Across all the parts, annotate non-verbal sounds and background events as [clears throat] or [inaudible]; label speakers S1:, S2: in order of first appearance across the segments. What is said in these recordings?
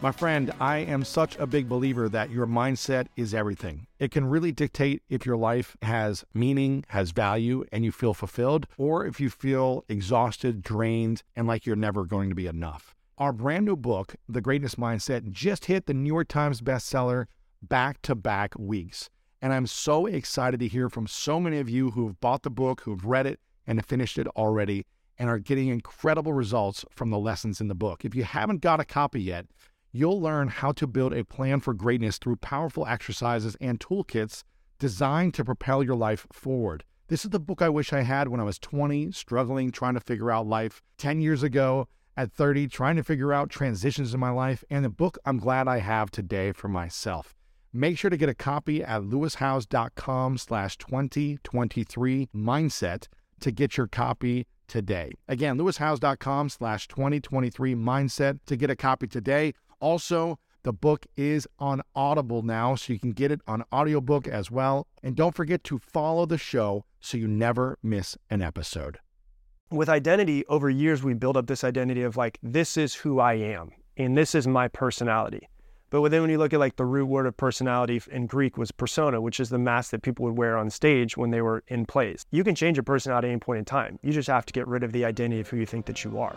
S1: My friend, I am such a big believer that your mindset is everything. It can really dictate if your life has meaning, has value, and you feel fulfilled, or if you feel exhausted, drained, and like you're never going to be enough. Our brand new book, The Greatness Mindset, just hit the New York Times bestseller back to back weeks. And I'm so excited to hear from so many of you who've bought the book, who've read it, and finished it already, and are getting incredible results from the lessons in the book. If you haven't got a copy yet, you'll learn how to build a plan for greatness through powerful exercises and toolkits designed to propel your life forward. This is the book I wish I had when I was 20, struggling, trying to figure out life. 10 years ago, at 30, trying to figure out transitions in my life, and the book I'm glad I have today for myself. Make sure to get a copy at lewishowes.com slash 2023 mindset to get your copy today. Again, lewishowes.com slash 2023 mindset to get a copy today. Also, the book is on Audible now, so you can get it on audiobook as well. And don't forget to follow the show so you never miss an episode.
S2: With identity, over years, we build up this identity of like, this is who I am, and this is my personality. But then when you look at like the root word of personality in Greek was persona, which is the mask that people would wear on stage when they were in plays. You can change your personality at any point in time. You just have to get rid of the identity of who you think that you are.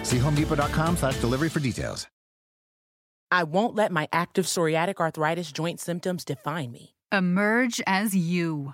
S3: See homedepot.com slash delivery for details.
S4: I won't let my active psoriatic arthritis joint symptoms define me.
S5: Emerge as you.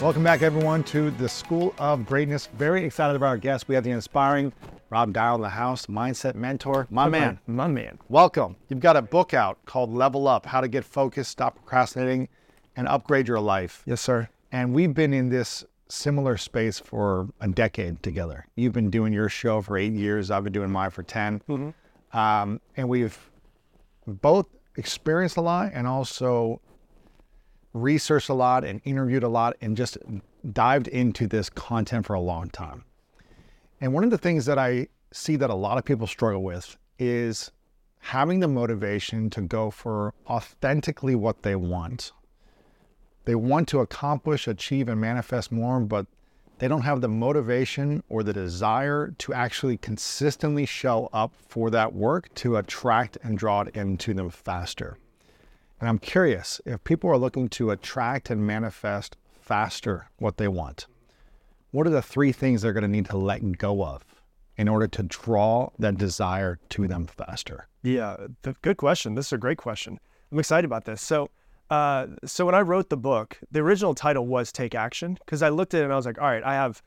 S1: Welcome back, everyone, to the School of Greatness. Very excited about our guest. We have the inspiring Rob Dial in the house, mindset mentor. My man,
S2: My man.
S1: welcome. You've got a book out called Level Up How to Get Focused, Stop Procrastinating, and Upgrade Your Life.
S2: Yes, sir.
S1: And we've been in this similar space for a decade together. You've been doing your show for eight years, I've been doing mine for 10. Um, and we've both experienced a lot and also researched a lot and interviewed a lot and just dived into this content for a long time. And one of the things that I see that a lot of people struggle with is having the motivation to go for authentically what they want. They want to accomplish, achieve, and manifest more, but they don't have the motivation or the desire to actually consistently show up for that work to attract and draw it into them faster. And I'm curious if people are looking to attract and manifest faster what they want, what are the three things they're going to need to let go of in order to draw that desire to them faster?
S2: Yeah, the, good question. This is a great question. I'm excited about this. So, uh, so when I wrote the book, the original title was Take Action because I looked at it and I was like, all right, I have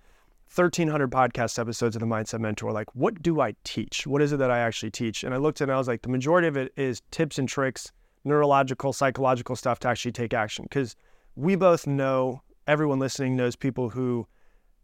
S2: 1,300 podcast episodes of the Mindset Mentor. Like, what do I teach? What is it that I actually teach? And I looked at it and I was like, the majority of it is tips and tricks, neurological, psychological stuff to actually take action. Because we both know, everyone listening knows people who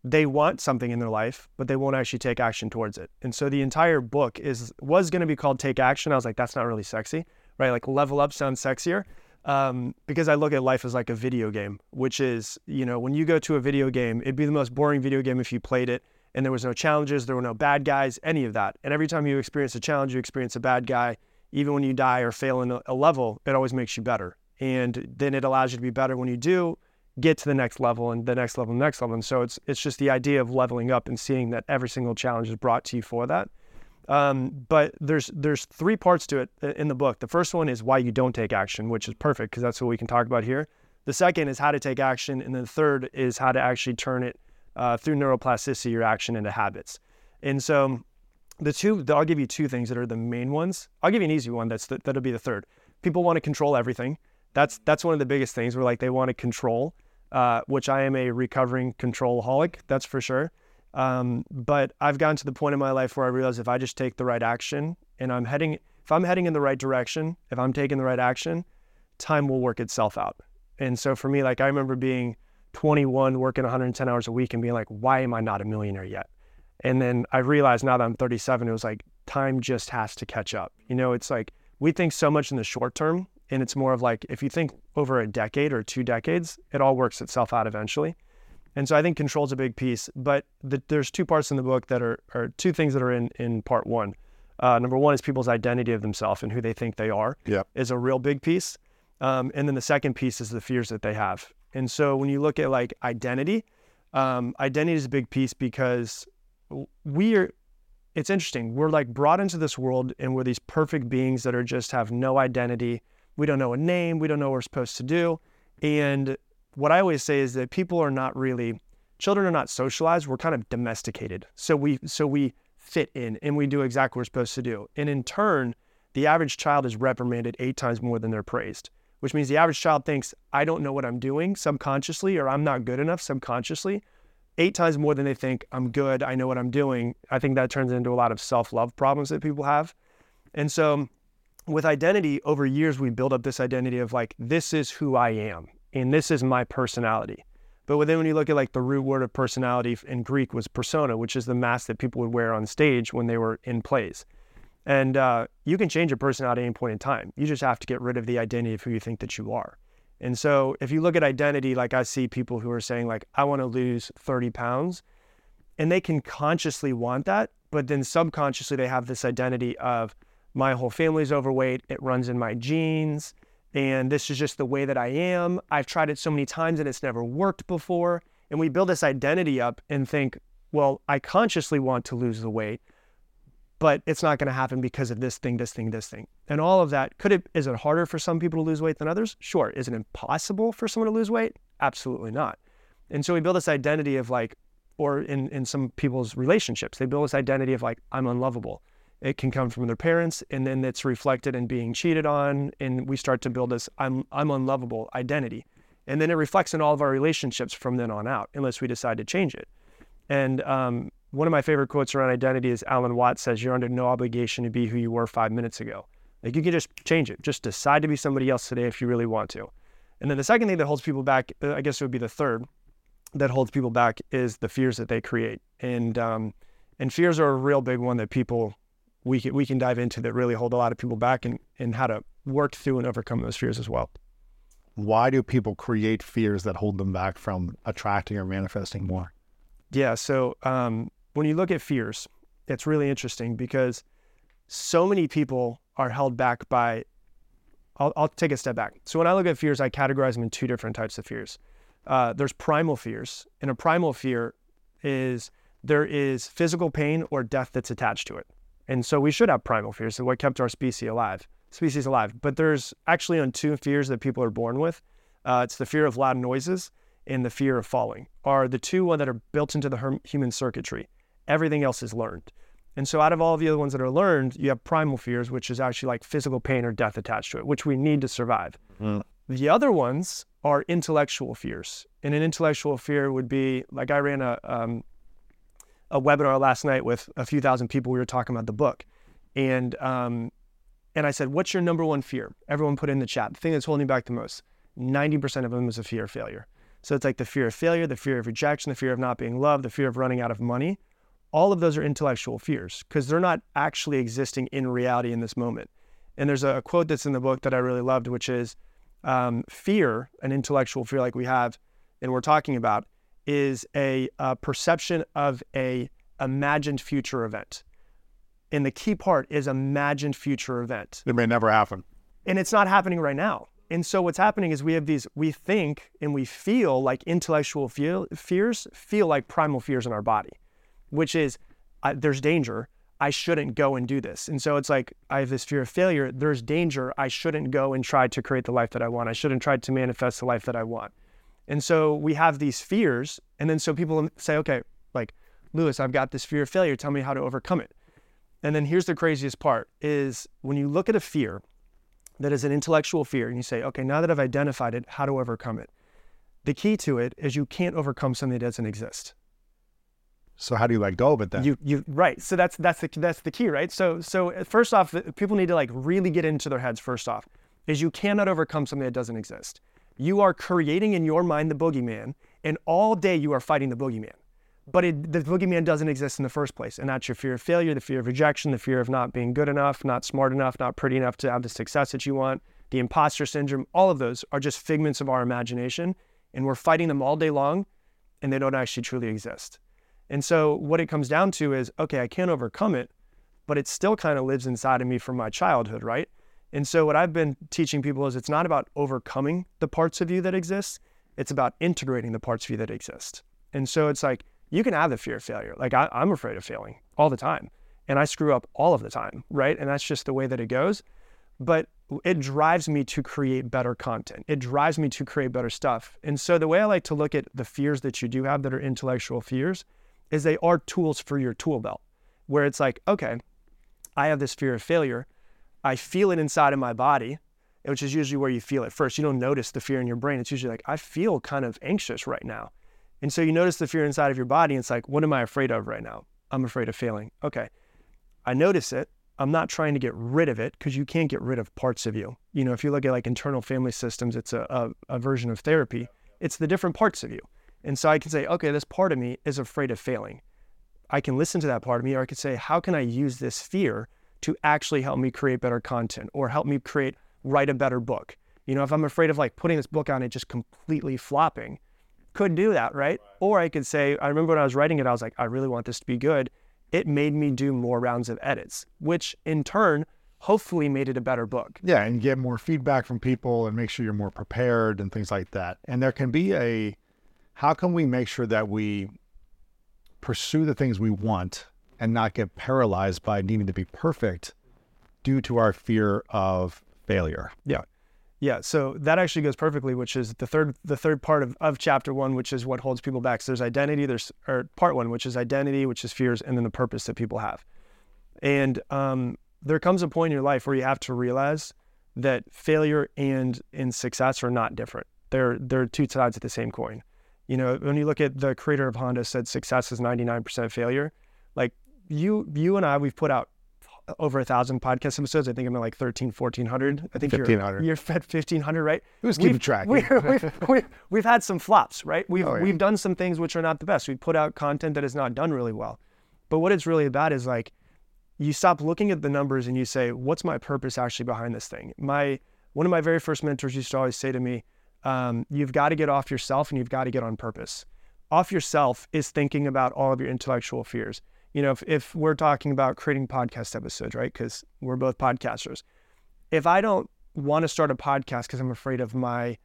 S2: they want something in their life, but they won't actually take action towards it. And so the entire book is was going to be called Take Action. I was like, that's not really sexy, right? Like level up sounds sexier. Um, because I look at life as like a video game, which is, you know, when you go to a video game, it'd be the most boring video game if you played it and there was no challenges, there were no bad guys, any of that. And every time you experience a challenge, you experience a bad guy. Even when you die or fail in a, level, it always makes you better. And then it allows you to be better when you do get to the next level and the next level, and the next level. And so it's it's just the idea of leveling up and seeing that every single challenge is brought to you for that. Um, but there's there's three parts to it in the book. The first one is why you don't take action, which is perfect because that's what we can talk about here. The second is how to take action, and then the third is how to actually turn it uh, through neuroplasticity your action into habits. And so the two I'll give you two things that are the main ones. I'll give you an easy one. That's the, that'll be the third. People want to control everything. That's that's one of the biggest things. Where like they want to control uh, which I am a recovering controlaholic, that's for sure. Um, but I've gotten to the point in my life where I realize if I just take the right action and I'm heading, if I'm heading in the right direction, if I'm taking the right action, time will work itself out. And so for me, like I remember being 21, working 110 hours a week and being like, why am I not a millionaire yet? And then I realized now that I'm 37, it was like time just has to catch up. You know, it's like we think so much in the short term and it's more of like if you think over a decade or two decades, it all works itself out eventually. And so I think control is a big piece. But the, there's two parts in the book that are, are two things that are in, in part one. Uh, number one is people's identity of themselves and who they think they are
S1: yep.
S2: is a real big piece. Um, and then the second piece is the fears that they have. And so when you look at like identity, um, identity is a big piece because we are, it's interesting. We're like brought into this world and we're these perfect beings that are just have no identity we don't know a name. We don't know what we're supposed to do. And what I always say is that people are not really, children are not socialized. We're kind of domesticated. So we, so we fit in and we do exactly what we're supposed to do. And in turn, the average child is reprimanded eight times more than they're praised, which means the average child thinks, I don't know what I'm doing subconsciously, or I'm not good enough subconsciously, eight times more than they think I'm good, I know what I'm doing. I think that turns into a lot of self love problems that people have. And so with identity, over years, we build up this identity of like, this is who I am and this is my personality. But then when you look at like the root word of personality in Greek was persona, which is the mask that people would wear on stage when they were in plays. And uh, you can change your personality at any point in time. You just have to get rid of the identity of who you think that you are. And so if you look at identity, like I see people who are saying like, I want to lose 30 pounds and they can consciously want that, but then subconsciously they have this identity of, my whole family's overweight. It runs in my genes. And this is just the way that I am. I've tried it so many times and it's never worked before. And we build this identity up and think, well, I consciously want to lose the weight, but it's not going to happen because of this thing, this thing, this thing. And all of that, could it, is it harder for some people to lose weight than others? Sure. Is it impossible for someone to lose weight? Absolutely not. And so we build this identity of like, or in, in some people's relationships, they build this identity of like, I'm unlovable. It can come from their parents, and then it's reflected in being cheated on, and we start to build this "I'm I'm unlovable" identity, and then it reflects in all of our relationships from then on out, unless we decide to change it. And um, one of my favorite quotes around identity is Alan Watts says, "You're under no obligation to be who you were five minutes ago. Like you can just change it. Just decide to be somebody else today if you really want to." And then the second thing that holds people back, uh, I guess it would be the third, that holds people back is the fears that they create. And um, and fears are a real big one that people we can, we can dive into that really hold a lot of people back and, and how to work through and overcome those fears as well.
S1: Why do people create fears that hold them back from attracting or manifesting more?
S2: Yeah. So um, when you look at fears, it's really interesting because so many people are held back by. I'll, I'll take a step back. So when I look at fears, I categorize them in two different types of fears. Uh, there's primal fears, and a primal fear is there is physical pain or death that's attached to it. And so we should have primal fears. So what kept our species alive? Species alive. But there's actually on two fears that people are born with. Uh, it's the fear of loud noises and the fear of falling. Are the two that are built into the human circuitry. Everything else is learned. And so, out of all the other ones that are learned, you have primal fears, which is actually like physical pain or death attached to it, which we need to survive. Mm. The other ones are intellectual fears. And an intellectual fear would be like I ran a, um, a webinar last night with a few thousand people. We were talking about the book. And, um, and I said, What's your number one fear? Everyone put in the chat. The thing that's holding you back the most 90% of them is a fear of failure. So it's like the fear of failure, the fear of rejection, the fear of not being loved, the fear of running out of money all of those are intellectual fears because they're not actually existing in reality in this moment. And there's a quote that's in the book that I really loved, which is um, fear, an intellectual fear like we have and we're talking about, is a, a perception of a imagined future event. And the key part is imagined future event.
S1: It may never happen.
S2: And it's not happening right now. And so what's happening is we have these, we think and we feel like intellectual fears feel like primal fears in our body which is uh, there's danger. I shouldn't go and do this. And so it's like I have this fear of failure. There's danger. I shouldn't go and try to create the life that I want. I shouldn't try to manifest the life that I want. And so we have these fears. And then so people say, okay, like, Lewis, I've got this fear of failure. Tell me how to overcome it. And then here's the craziest part is when you look at a fear that is an intellectual fear and you say, okay, now that I've identified it, how to overcome it? The key to it is you can't overcome something that doesn't exist.
S1: So how do you let go of it then?
S2: You you right. So that's that's the that's the key, right? So so first off, people need to like really get into their heads. First off, is you cannot overcome something that doesn't exist. You are creating in your mind the boogeyman, and all day you are fighting the boogeyman. But it, the boogeyman doesn't exist in the first place, and that's your fear of failure, the fear of rejection, the fear of not being good enough, not smart enough, not pretty enough to have the success that you want, the imposter syndrome. All of those are just figments of our imagination, and we're fighting them all day long, and they don't actually truly exist. And so what it comes down to is, okay, I can't overcome it, but it still kind of lives inside of me from my childhood, right? And so what I've been teaching people is it's not about overcoming the parts of you that exist, it's about integrating the parts of you that exist. And so it's like you can have the fear of failure. Like I, I'm afraid of failing all the time. And I screw up all of the time, right? And that's just the way that it goes. But it drives me to create better content. It drives me to create better stuff. And so the way I like to look at the fears that you do have that are intellectual fears is they are tools for your tool belt where it's like, okay, I have this fear of failure. I feel it inside of my body, which is usually where you feel it first. You don't notice the fear in your brain. It's usually like, I feel kind of anxious right now. And so you notice the fear inside of your body. And it's like, what am I afraid of right now? I'm afraid of failing. Okay. I notice it. I'm not trying to get rid of it because you can't get rid of parts of you. You know, if you look at like internal family systems, it's a, a, a version of therapy. It's the different parts of you. And so I can say, okay, this part of me is afraid of failing. I can listen to that part of me, or I could say, how can I use this fear to actually help me create better content or help me create, write a better book? You know, if I'm afraid of like putting this book out and it just completely flopping, could do that, right? Or I could say, I remember when I was writing it, I was like, I really want this to be good. It made me do more rounds of edits, which in turn hopefully made it a better book.
S1: Yeah, and get more feedback from people and make sure you're more prepared and things like that. And there can be a how can we make sure that we pursue the things we want and not get paralyzed by needing to be perfect due to our fear of failure?
S2: Yeah. Yeah, so that actually goes perfectly, which is the third the third part of, of chapter one, which is what holds people back. So there's identity, there's or part one, which is identity, which is fears, and then the purpose that people have. And um, there comes a point in your life where you have to realize that failure and in success are not different. They're they're two sides of the same coin. You know, when you look at the creator of Honda said success is 99% failure. Like you, you and I, we've put out over a thousand podcast episodes. I think I'm at like 13, 1400. I think
S1: 1500.
S2: You're, you're at 1500, right?
S1: Who's keeping track?
S2: We, we've, we've, [laughs] we've, had some flops, right? We've, oh, yeah. we've done some things which are not the best. We put out content that is not done really well. But what it's really about is like, you stop looking at the numbers and you say, what's my purpose actually behind this thing? My, one of my very first mentors used to always say to me, um, you've got to get off yourself and you've got to get on purpose. Off yourself is thinking about all of your intellectual fears. You know, if, if we're talking about creating podcast episodes, right? Because we're both podcasters. If I don't want to start a podcast because I'm afraid of my,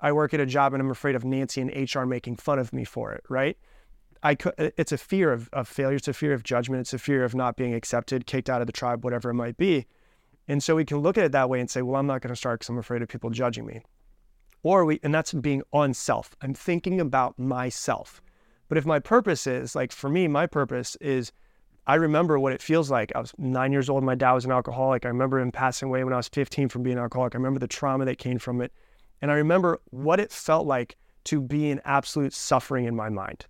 S2: I work at a job and I'm afraid of Nancy and HR making fun of me for it, right? I could, it's a fear of, of failure. It's a fear of judgment. It's a fear of not being accepted, kicked out of the tribe, whatever it might be. And so we can look at it that way and say, well, I'm not going to start because I'm afraid of people judging me or we and that's being on self i'm thinking about myself but if my purpose is like for me my purpose is I remember what it feels like. I was nine years old. My dad was an alcoholic. I remember him passing away when I was 15 from being an alcoholic. I remember the trauma that came from it. And I remember what it felt like to be in absolute suffering in my mind.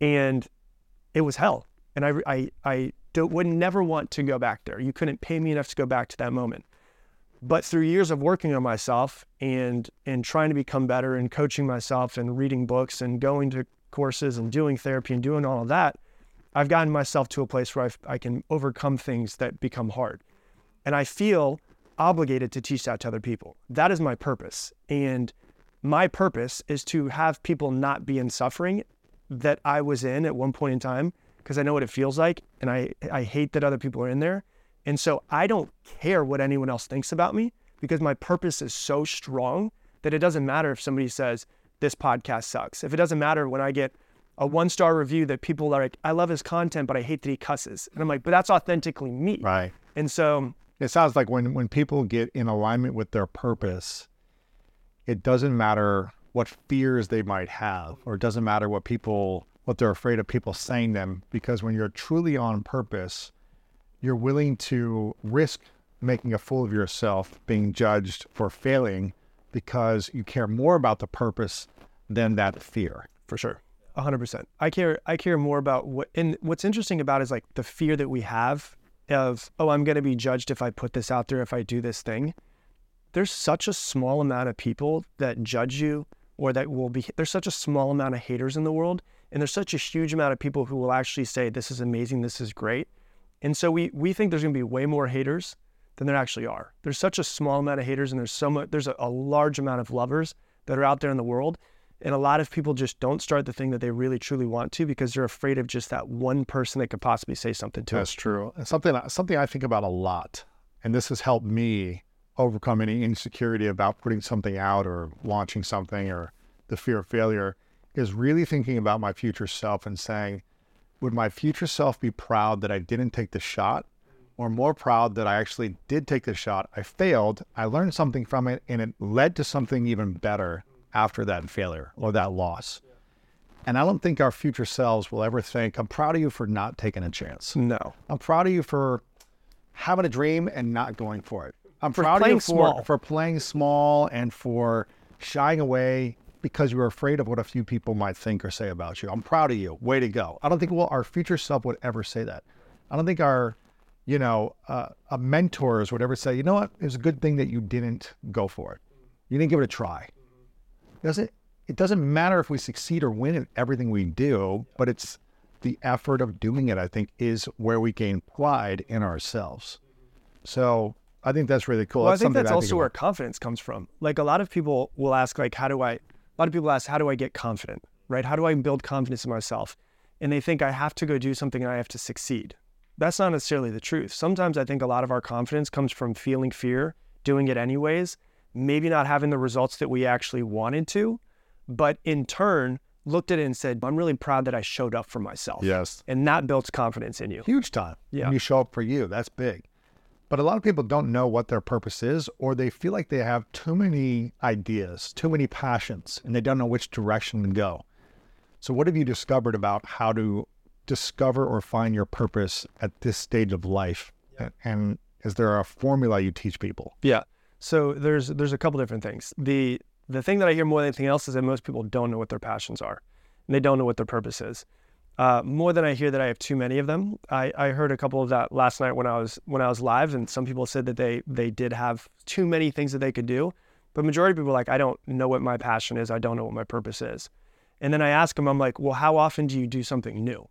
S2: And it was hell. And I, I, I would never want to go back there. You couldn't pay me enough to go back to that moment. But through years of working on myself and, and trying to become better and coaching myself and reading books and going to courses and doing therapy and doing all of that, I've gotten myself to a place where I've, i can overcome things that become hard. And I feel obligated to teach that to other people. That is my purpose. And my purpose is to have people not be in suffering that I was in at one point in time because I know what it feels like and I, I hate that other people are in there. And so I don't care what anyone else thinks about me because my purpose is so strong that it doesn't matter if somebody says, this podcast sucks. If it doesn't matter when I get a one star review that people are like, I love his content, but I hate that he cusses. And I'm like, but that's authentically me.
S1: Right.
S2: And so
S1: it sounds like when, when people get in alignment with their purpose, it doesn't matter what fears they might have, or it doesn't matter what people, what they're afraid of people saying them, because when you're truly on purpose, you're willing to risk making a fool of yourself, being judged for failing because you care more about the purpose than that fear.
S2: For sure. 100%. I care I care more about what and what's interesting about is like the fear that we have of oh I'm going to be judged if I put this out there if I do this thing. There's such a small amount of people that judge you or that will be there's such a small amount of haters in the world and there's such a huge amount of people who will actually say this is amazing, this is great. And so we we think there's going to be way more haters than there actually are. There's such a small amount of haters, and there's so much. There's a, a large amount of lovers that are out there in the world, and a lot of people just don't start the thing that they really truly want to because they're afraid of just that one person that could possibly say something to them.
S1: That's them. true. something something I think about a lot, and this has helped me overcome any insecurity about putting something out or launching something or the fear of failure is really thinking about my future self and saying, would my future self be proud that I didn't take the shot or more proud that I actually did take the shot. I failed. I learned something from it, and it led to something even better after that failure or that loss. And I don't think our future selves will ever think, I'm proud of you for not taking a chance.
S2: No.
S1: I'm proud of you for having a dream and not going for it. I'm
S2: for
S1: proud
S2: of you
S1: for,
S2: small.
S1: for playing small and for shying away because you were afraid of what a few people might think or say about you. I'm proud of you. Way to go. I don't think well, our future self would ever say that. I don't think our you know, uh, a mentors would ever say, you know what, it was a good thing that you didn't go for it. You didn't give it a try. Does it? It doesn't matter if we succeed or win at everything we do, but it's the effort of doing it. I think is where we gain pride in ourselves. So I think that's really cool.
S2: Well,
S1: that's
S2: I think that's
S1: I
S2: also
S1: think
S2: where confidence comes from. Like a lot of people will ask, like, how do I? A lot of people ask, how do I get confident? Right? How do I build confidence in myself? And they think I have to go do something and I have to succeed that's not necessarily the truth. Sometimes I think a lot of our confidence comes from feeling fear, doing it anyways, maybe not having the results that we actually wanted to, but in turn, looked at it and said, I'm really proud that I showed up for myself.
S1: Yes.
S2: And that builds confidence in you.
S1: Huge time.
S2: Yeah.
S1: When you show up for you, that's big. But a lot of people don't know what their purpose is, or they feel like they have too many ideas, too many passions, and they don't know which direction to go. So, what have you discovered about how to discover or find your purpose at this stage of life? Yeah. And is there a formula you teach people?
S2: Yeah. So there's there's a couple different things. The the thing that I hear more than anything else is that most people don't know what their passions are, and they don't know what their purpose is. Uh, more than I hear that I have too many of them. I, I heard a couple of that last night when I was when I was live, and some people said that they they did have too many things that they could do, but majority of people are like, I don't know what my passion is. I don't know what my purpose is. And then I ask them, I'm like, well, how often do you do something new?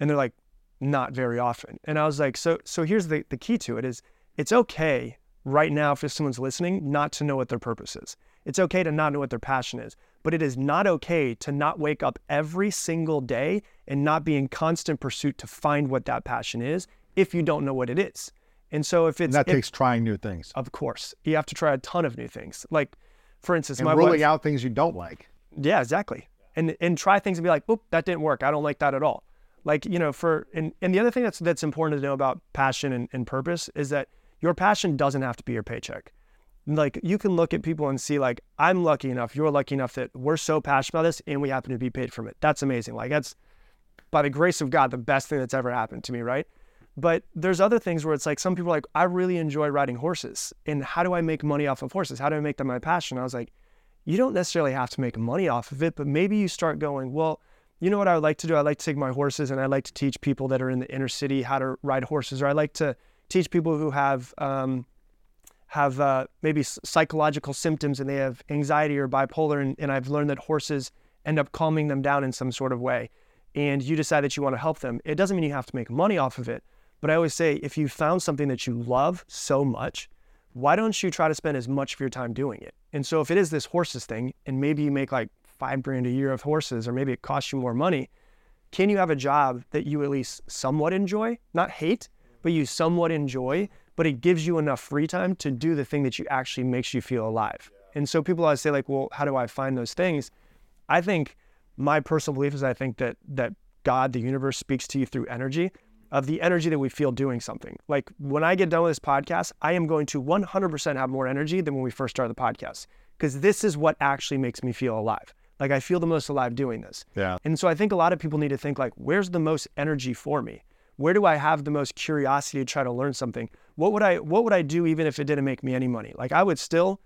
S2: And they're like, not very often. And I was like, so so here's the, the key to it is it's okay right now if someone's listening not to know what their purpose is. It's okay to not know what their passion is, but it is not okay to not wake up every single day and not be in constant pursuit to find what that passion is if you don't know what it is. And so if it's
S1: and that
S2: if,
S1: takes trying new things.
S2: Of course. You have to try a ton of new things. Like for instance,
S1: and
S2: my
S1: ruling
S2: wife,
S1: out things you don't like.
S2: Yeah, exactly. And and try things and be like, "Oop, that didn't work. I don't like that at all." Like, you know, for and, and the other thing that's that's important to know about passion and, and purpose is that your passion doesn't have to be your paycheck. Like you can look at people and see like I'm lucky enough, you're lucky enough that we're so passionate about this and we happen to be paid from it. That's amazing. Like that's by the grace of God, the best thing that's ever happened to me, right? But there's other things where it's like some people are like, I really enjoy riding horses. And how do I make money off of horses? How do I make them my passion? I was like, you don't necessarily have to make money off of it, but maybe you start going, well, you know what I would like to do? I like to take my horses and I like to teach people that are in the inner city how to ride horses, or I like to teach people who have um, have uh, maybe psychological symptoms and they have anxiety or bipolar, and, and I've learned that horses end up calming them down in some sort of way. And you decide that you want to help them. It doesn't mean you have to make money off of it, but I always say if you found something that you love so much, why don't you try to spend as much of your time doing it? And so if it is this horses thing, and maybe you make like five grand a year of horses, or maybe it costs you more money, can you have a job that you at least somewhat enjoy, not hate, but you somewhat enjoy, but it gives you enough free time to do the thing that you actually makes you feel alive. And so people always say like, well, how do I find those things? I think my personal belief is I think that that God, the universe, speaks to you through energy of the energy that we feel doing something. Like when I get done with this podcast, I am going to 100% have more energy than when we first started the podcast because this is what actually makes me feel alive. Like I feel the most alive doing this.
S1: Yeah.
S2: And so I think a lot of people need to think like, where's the most energy for me? Where do I have the most curiosity to try to learn something? What would I what would I do even if it didn't make me any money? Like I would still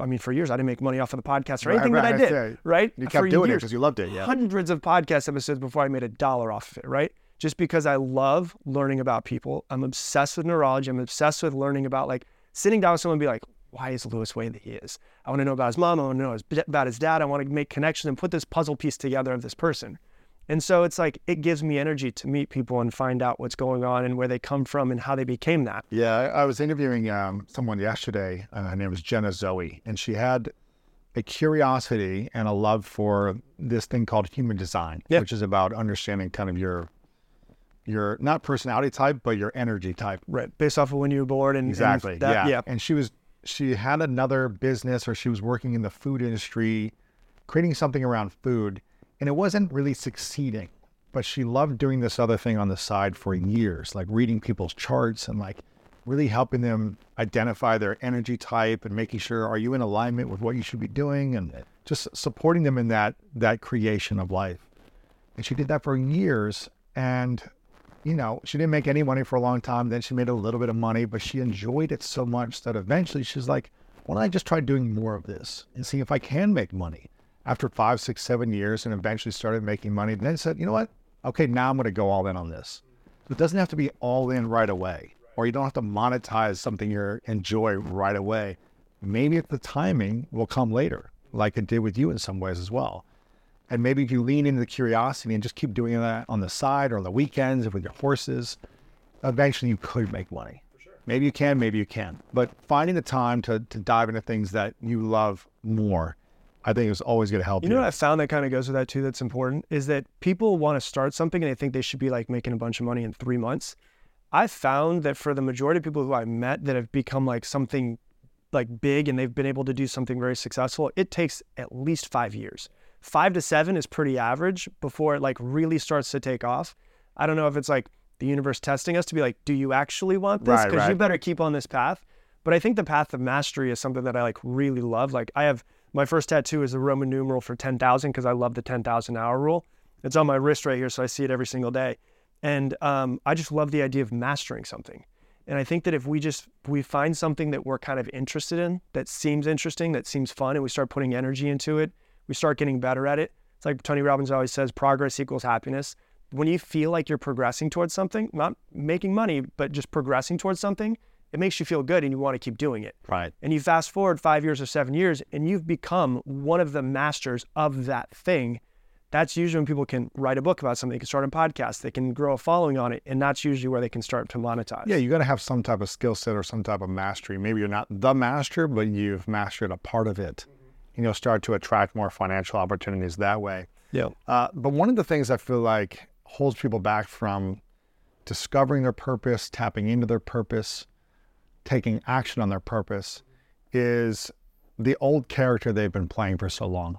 S2: I mean, for years I didn't make money off of the podcast or
S1: Right,
S2: anything
S1: right,
S2: that I did.
S1: yeah.
S2: Right?
S1: You kept
S2: For
S1: doing it because you loved it. Yeah.
S2: Hundreds of podcast episodes before I made a dollar off of it, right? Just because I love learning about people. I'm obsessed with neurology. I'm obsessed with learning about like sitting down with someone and be like, why is Lewis the way that he is? I want to know about his mom. I want to know about his dad. I want to make connections and put this puzzle piece together of this person. And so it's like it gives me energy to meet people and find out what's going on and where they come from and how they became that.
S1: Yeah, I I was interviewing um, someone yesterday. Uh, her name was Jenna Zoe, and she had a curiosity and a love for this thing called human design,
S2: Yeah.
S1: which is about understanding kind of your your not personality type, but your energy type.
S2: Right. Based off of when you were born and and
S1: Exactly.
S2: that-
S1: yeah. And she was she had another business or she was working in the food industry, creating something around food, and it wasn't really succeeding. But she loved doing this other thing on the side for years, like reading people's charts and like really helping them identify their energy type and making sure are you in alignment with what you should be doing and just supporting them in that that creation of life. And she did that for years and you know, she didn't make any money for a long time. Then she made a little bit of money, but she enjoyed it so much that eventually she's like, why don't I just try doing more of this and see if I can make money? After five, six, seven years, and eventually started making money, then said, you know what? Okay, now I'm going to go all in on this. So it doesn't have to be all in right away, or you don't have to monetize something you enjoy right away. Maybe if the timing will come later, like it did with you in some ways as well. And maybe if you lean into the curiosity and just keep doing that on the side or on the weekends with your horses, eventually you could make money. Maybe you can, maybe you can. But finding the time to, to dive into things that you love more, I think is always going to help
S2: You
S1: you.
S2: know what I found that kind of goes with that too that's important is that people want to start something and they think they should be like making a bunch of money in three months. I found that for the majority of people who I met that have become like something like big and they've been able to do something very successful, it takes at least five years. Five to seven is pretty average before it like really starts to take off. I don't know if it's like the universe testing us to be like, do you actually want this?
S1: Right,
S2: Because you better keep on this path. But I think the path of mastery is something that I like really love. Like I have my first tattoo is the Roman numeral for 10,000 because I love the 10,000 hour rule. It's on my wrist right here, so I see it every single day. And um, I just love the idea of mastering something. And I think that if we just we find something that we're kind of interested in, that seems interesting, that seems fun, and we start putting energy into it, we start getting better at it. It's like Tony Robbins always says, progress equals happiness. When you feel like you're progressing towards something, not making money, but just progressing towards something, it makes you feel good and you want to keep doing it.
S1: Right.
S2: And you fast forward five years or seven years, and you've become one of the masters of that thing. That's usually when people can write a book about something, they can start a podcast, they can grow a following on it, and that's usually where they can start to monetize.
S1: Yeah, you got to have some type of skill set or some type of mastery. Maybe you're not the master, but you've mastered a part of it. And you'll start to attract more financial opportunities that way.
S2: Yeah.
S1: Uh, but one of the things I feel like holds people back from discovering their purpose, tapping into their purpose, taking action on their purpose is the old character they've been playing for so long.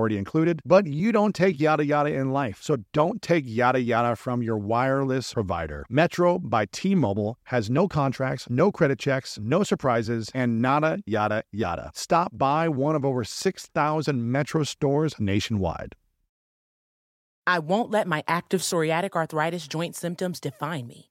S1: included, but you don't take yada yada in life. So don't take yada yada from your wireless provider. Metro by T Mobile has no contracts, no credit checks, no surprises, and nada yada yada. Stop by one of over 6,000 Metro stores nationwide.
S4: I won't let my active psoriatic arthritis joint symptoms define me.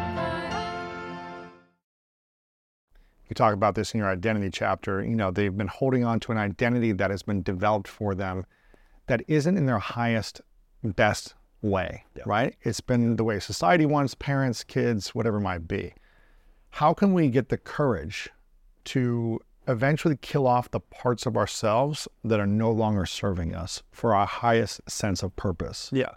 S1: You talk about this in your identity chapter. You know, they've been holding on to an identity that has been developed for them that isn't in their highest, best way,
S2: Yeah.
S1: right? It's been the way society wants, parents, kids, whatever it might be. How can we get the courage to eventually kill off the parts of ourselves that are no longer serving us for our highest sense of purpose?
S2: Yeah.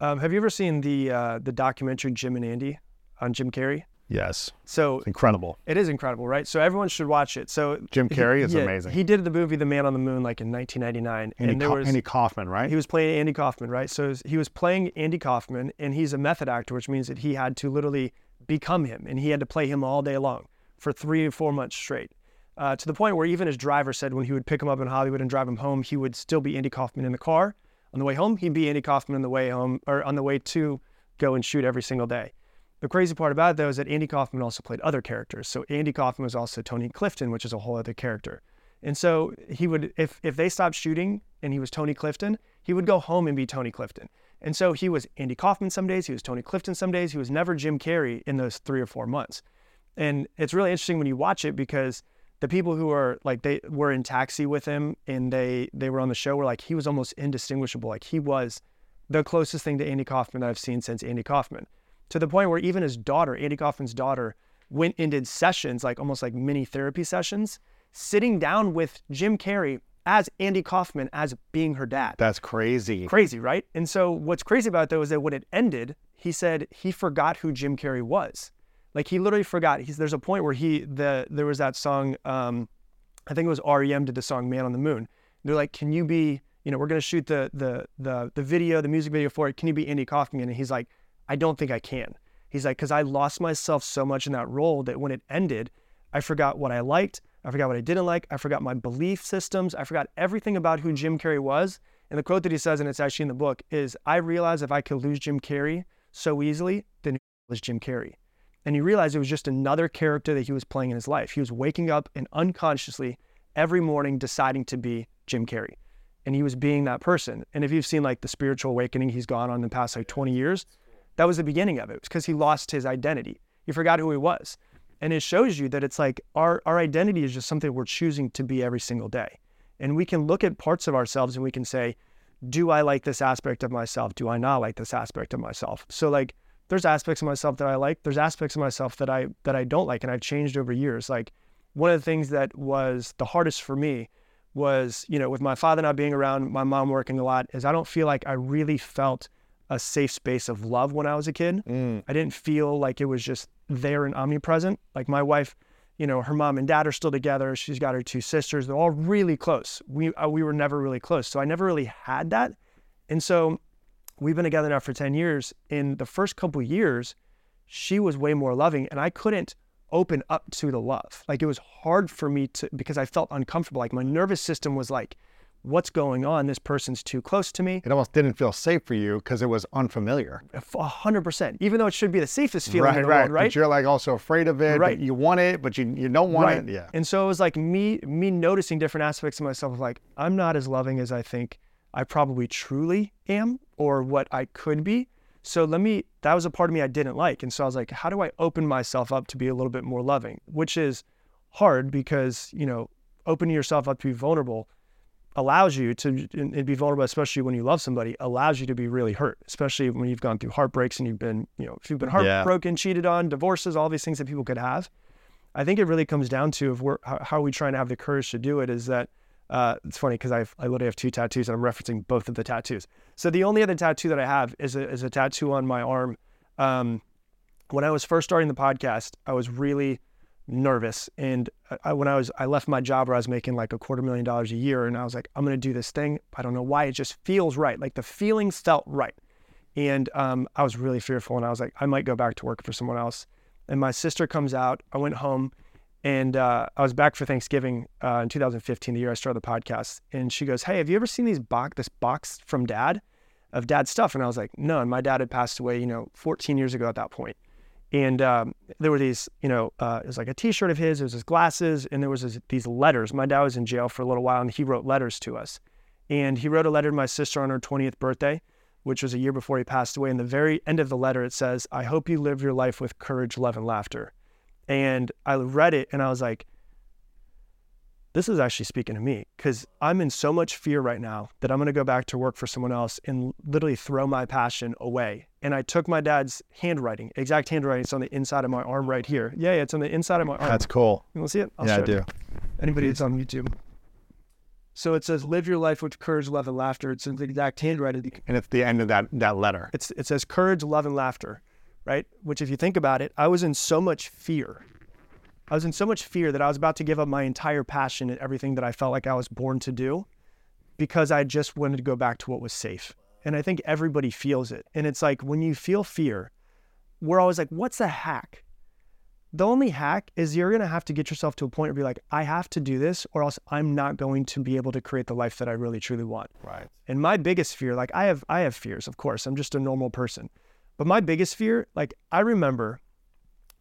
S2: Um, have you ever seen the uh, the documentary Jim and Andy on Jim Carrey?
S1: Yes.
S2: So
S1: It's incredible.
S2: it is incredible, right? So everyone should watch it. So
S1: Jim
S2: he-
S1: Carrey is
S2: yeah,
S1: amazing.
S2: He did the movie The Man on the Moon like in 1999,
S1: Andy,
S2: and there was
S1: Andy Kaufman, right?
S2: he was playing Andy Kaufman, right? So he was playing Andy Kaufman, and he's a method actor, which means that he had to literally become him, and he had to play him all day long for three or four months straight. Uh, to the point where even his driver said when he would pick him up in Hollywood and drive him home, he would still be Andy Kaufman in the car. On the way home, he'd be Andy Kaufman on the way home or on the way to go and shoot every single day. The crazy part about it though is that Andy Kaufman also played other characters. So Andy Kaufman was also Tony Clifton, which is a whole other character. And so he would, if if they stopped shooting and he was Tony Clifton, he would go home and be Tony Clifton. And so he was Andy Kaufman some days, he was Tony Clifton some days, he was never Jim Carrey in those three or four months. And it's really interesting when you watch it because the people who are like they were in taxi with him and they they were on the show were like he was almost indistinguishable. Like he was the closest thing to Andy Kaufman I've seen since Andy Kaufman. To the point where even his daughter, Andy Kaufman's daughter, went and did sessions, like almost like mini therapy sessions, sitting down with Jim Carrey as Andy Kaufman as being her dad.
S1: That's crazy.
S2: Crazy, right? And so what's crazy about it though is that when it ended, he said he forgot who Jim Carrey was. Like he literally forgot. He's there's a point where he the there was that song, um, I think it was REM did the song Man on the Moon. They're like, Can you be, you know, we're gonna shoot the the the the video, the music video for it. Can you be Andy Kaufman? And he's like, I don't think I can. He's like, because I lost myself so much in that role that when it ended, I forgot what I liked, I forgot what I didn't like, I forgot my belief systems, I forgot everything about who Jim Carrey was. And the quote that he says, and it's actually in the book, is I realized if I could lose Jim Carrey so easily, then it was Jim Carrey. And he realized it was just another character that he was playing in his life. He was waking up and unconsciously every morning deciding to be Jim Carrey. And he was being that person. And if you've seen like the spiritual awakening he's gone on in the past like 20 years, that was the beginning of it. It was because he lost his identity. He forgot who he was. And it shows you that it's like our, our identity is just something we're choosing to be every single day. And we can look at parts of ourselves and we can say, do I like this aspect of myself? Do I not like this aspect of myself? So like there's aspects of myself that I like, there's aspects of myself that I that I don't like and I've changed over years. Like one of the things that was the hardest for me was, you know, with my father not being around, my mom working a lot, is I don't feel like I really felt a safe space of love when I was a kid.
S1: Mm.
S2: I didn't feel like it was just there and omnipresent. Like my wife, you know, her mom and dad are still together. She's got her two sisters. They're all really close. We uh, we were never really close, so I never really had that. And so we've been together now for 10 years. In the first couple years, she was way more loving and I couldn't open up to the love. Like it was hard for me to because I felt uncomfortable. Like my nervous system was like, what's going on? This person's too close to me.
S1: It almost didn't feel safe for you because it was unfamiliar.
S2: A hundred percent. Even though it should be the safest feeling
S1: right,
S2: in the
S1: right.
S2: world, right?
S1: But you're like also afraid of it.
S2: Right.
S1: But you want it, but you you don't want
S2: right.
S1: it. Yeah.
S2: And so it was like me me noticing different aspects of myself of like, I'm not as loving as I think I probably truly am or what I could be. So let me, that was a part of me I didn't like. And so I was like, how do I open myself up to be a little bit more loving? Which is hard because, you know, opening yourself up to be vulnerable allows you to and be vulnerable, especially when you love somebody, allows you to be really hurt, especially when you've gone through heartbreaks and you've been, you know, if you've been
S1: Yeah.
S2: heartbroken, cheated on, divorces, all these things that people could have. I think it really comes down to if we're how, are we trying to have the courage to do it is that uh, it's funny because I I literally have two tattoos and I'm referencing both of the tattoos. So the only other tattoo that I have is a, is a tattoo on my arm. Um, when I was first starting the podcast, I was really nervous, and I, when I was I left my job where I was making like a quarter million dollars a year, and I was like, I'm gonna do this thing. I don't know why. It just feels right. Like the feelings felt right, and um, I was really fearful, and I was like, I might go back to work for someone else. And my sister comes out. I went home and uh, I was back for Thanksgiving uh, in 2015, the year I started the podcast. And she goes, "Hey, have you ever seen these box this box from Dad of Dad's stuff?" And I was like, "No." And my dad had passed away, you know, 14 years ago at that point. And um, there were these, you know, uh, it was like a T-shirt of his, it was his glasses, and there was this, these letters. My dad was in jail for a little while, and he wrote letters to us. And he wrote a letter to my sister on her 20th birthday, which was a year before he passed away. And the very end of the letter, it says, "I hope you live your life with courage, love, and laughter." And I read it and I was like, this is actually speaking to me because I'm in so much fear right now that I'm going to go back to work for someone else and literally throw my passion away. And I took my dad's handwriting, exact handwriting. It's on the inside of my arm right here. Yeah, yeah it's on the inside of my arm.
S1: That's cool.
S2: You want to see it? I'll
S1: yeah, I
S2: show it.
S1: do.
S2: Anybody that's on YouTube. So it says, live your life with courage, love, and laughter. It's in the exact handwriting.
S1: And it's the end of that that letter.
S2: It's, it says courage, love, and laughter, right? Which, if you think about it, I was in so much fear. I was in so much fear that I was about to give up my entire passion and everything that I felt like I was born to do because I just wanted to go back to what was safe. And I think everybody feels it. And it's like when you feel fear, we're always like, what's a hack? The only hack is you're going to have to get yourself to a point where you're like, I have to do this or else I'm not going to be able to create the life that I really truly want.
S1: Right.
S2: And my biggest fear, like I have I have fears, of course. I'm just a normal person. But my biggest fear, like I remember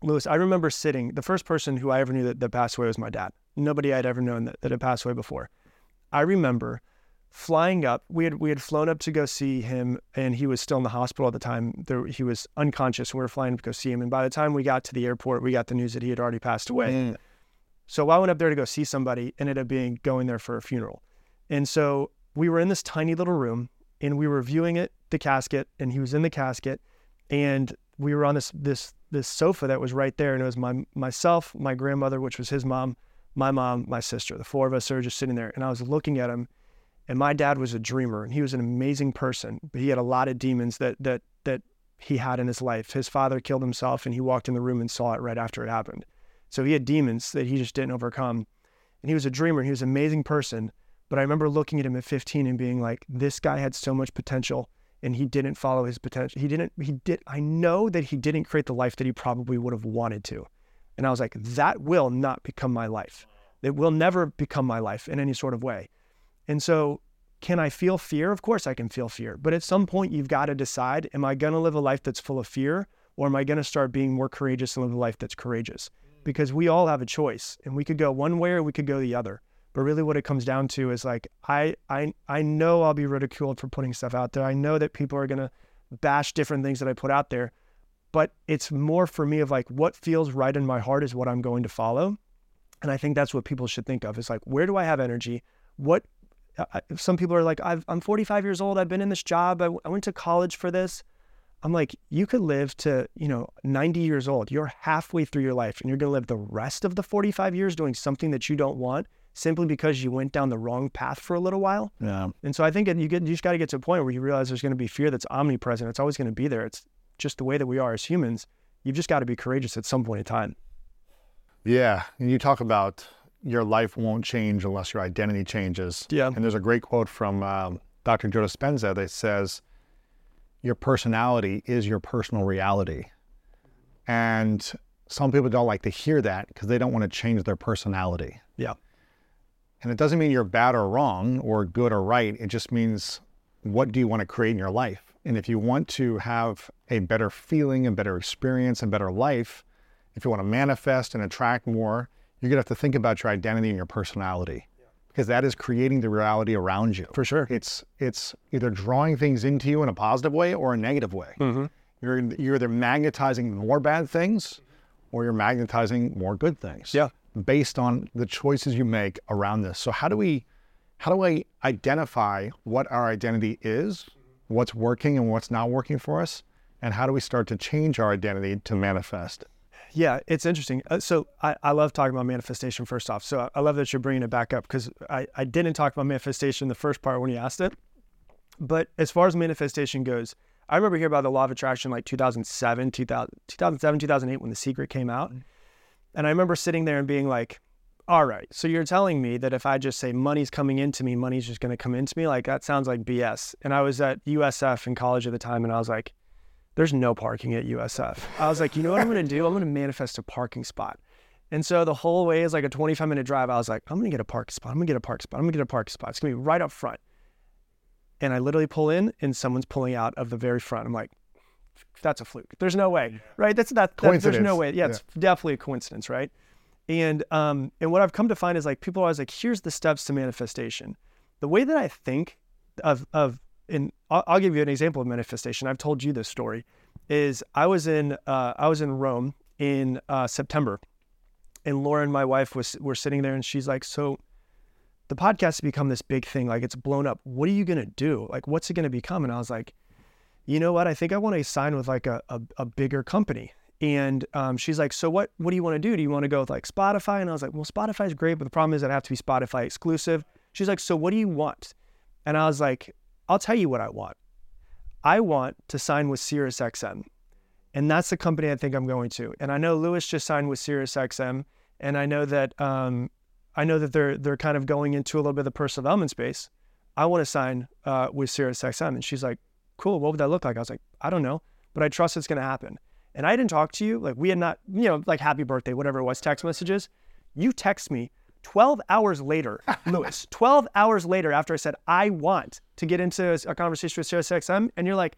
S2: Lewis, I remember sitting, the first person who I ever knew that, that passed away was my dad. Nobody I'd ever known that, that had passed away before. I remember flying up. We had we had flown up to go see him, and he was still in the hospital at the time. There, he was unconscious. We were flying to go see him, and by the time we got to the airport, we got the news that he had already passed away.
S1: Mm.
S2: So I went up there to go see somebody, ended up being going there for a funeral, and so we were in this tiny little room, and we were viewing it, the casket, and he was in the casket, and we were on this this this sofa that was right there, and it was my myself, my grandmother, which was his mom, my mom, my sister. The four of us are just sitting there, and I was looking at him, and my dad was a dreamer, and he was an amazing person, but he had a lot of demons that that that he had in his life. His father killed himself, and he walked in the room and saw it right after it happened. So he had demons that he just didn't overcome, and he was a dreamer. And he was an amazing person, but I remember looking at him at 15 and being like, this guy had so much potential and he didn't follow his potential. He didn't, he did, I know that he didn't create the life that he probably would have wanted to. And I was like, that will not become my life. It will never become my life in any sort of way. And so, can I feel fear? Of course, I can feel fear. But at some point, you've got to decide am I going to live a life that's full of fear or am I going to start being more courageous and live a life that's courageous? Because we all have a choice and we could go one way or we could go the other. But really, what it comes down to is like I I I know I'll be ridiculed for putting stuff out there. I know that people are gonna bash different things that I put out there, but it's more for me of like what feels right in my heart is what I'm going to follow. And I think that's what people should think of is like, where do I have energy? What some people are like, i am 45 years old. I've been in this job. I, I went to college for this. I'm like, you could live to, you know, 90 years old. You're halfway through your life and you're going to live the rest of the 45 years doing something that you don't want simply because you went down the wrong path for a little while.
S1: Yeah.
S2: And so I think you get, you just got to get to a point where you realize there's going to be fear that's omnipresent. It's always going to be there. It's just the way that we are as humans. You've just got to be courageous at some point in time.
S1: Yeah. And you talk about your life won't change unless your identity changes.
S2: Yeah.
S1: And there's a great quote from um, Dr. Joe Dispenza that says, your personality is your personal reality. And some people don't like to hear that because they don't want to change their personality.
S2: Yeah.
S1: And it doesn't mean you're bad or wrong or good or right. It just means what do you want to create in your life? And if you want to have a better feeling and better experience and better life, if you want to manifest and attract more, you're going to have to think about your identity and your personality because that is creating the reality around you.
S2: For sure.
S1: It's it's either drawing things into you in a positive way or a negative way.
S2: Mm-hmm.
S1: You're you're either magnetizing more bad things or you're magnetizing more good things.
S2: Yeah.
S1: Based on the choices you make around this. So how do we how do we identify what our identity is, what's working and what's not working for us, and how do we start to change our identity to manifest?
S2: Yeah, it's interesting. Uh, so I, I love talking about manifestation first off. So I love that you're bringing it back up because I, I didn't talk about manifestation the first part when you asked it. But as far as manifestation goes, I remember hearing about the law of attraction like 2007, 2000, 2007, 2008 when The Secret came out. Mm-hmm. And I remember sitting there and being like, all right, so you're telling me that if I just say money's coming into me, money's just going to come into me? Like that sounds like BS. And I was at USF in college at the time and I was like, there's no parking at USF. I was like, you know what I'm going to do? I'm going to manifest a parking spot. And so the whole way is like a 25 minute drive. I was like, I'm going to get a park spot. I'm going to get a park spot. I'm going to get a park spot. It's going to be right up front. And I literally pull in and someone's pulling out of the very front. I'm like, that's a fluke. There's no way, right? That's not, that, there's no way. Yeah, it's yeah. definitely a coincidence, right? And, um, and what I've come to find is like, people are always like, here's the steps to manifestation. The way that I think of, of and I'll, I'll, give you an example of manifestation. I've told you this story. Is I was in uh, I was in Rome in uh, September, and Lauren, my wife, was were sitting there, and she's like, "So, the podcast has become this big thing. Like it's blown up. What are you gonna do? Like, what's it gonna become?" And I was like, "You know what? I think I want to sign with like a a, a bigger company." And um, she's like, "So what? What do you want to do? Do you want to go with like Spotify?" And I was like, "Well, Spotify is great, but the problem is I have to be Spotify exclusive." She's like, "So what do you want?" And I was like, I'll tell you what I want. I want to sign with SiriusXM. And that's the company I think I'm going to. And I know Lewis just signed with SiriusXM. And I know that um, I know that they're they're kind of going into a little bit of the personal development space. I want to sign uh, with SiriusXM. And she's like, cool, what would that look like? I was like, I don't know, but I trust it's going to happen. And I didn't talk to you. Like we had not, you know, like happy birthday, whatever it was, text messages. You text me 12 hours later, [laughs] Lewis, 12 hours later after I said, I want to get into a conversation with SiriusXM, and you're like,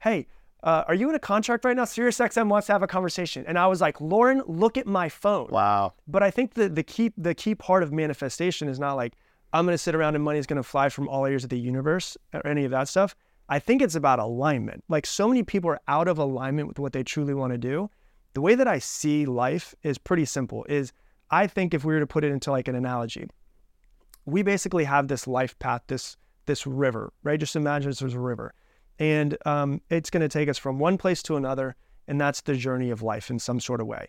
S2: hey, uh, are you in a contract right now? SiriusXM wants to have a conversation. And I was like, Lauren, look at my phone.
S1: Wow.
S2: But I think the, the key the key part of manifestation is not like, I'm going to sit around and money is going to fly from all areas of the universe or any of that stuff. I think it's about alignment. Like so many people are out of alignment with what they truly want to do. The way that I see life is pretty simple is – I think if we were to put it into like an analogy, we basically have this life path, this this river, right? Just imagine there's a river, and um, it's going to take us from one place to another, and that's the journey of life in some sort of way.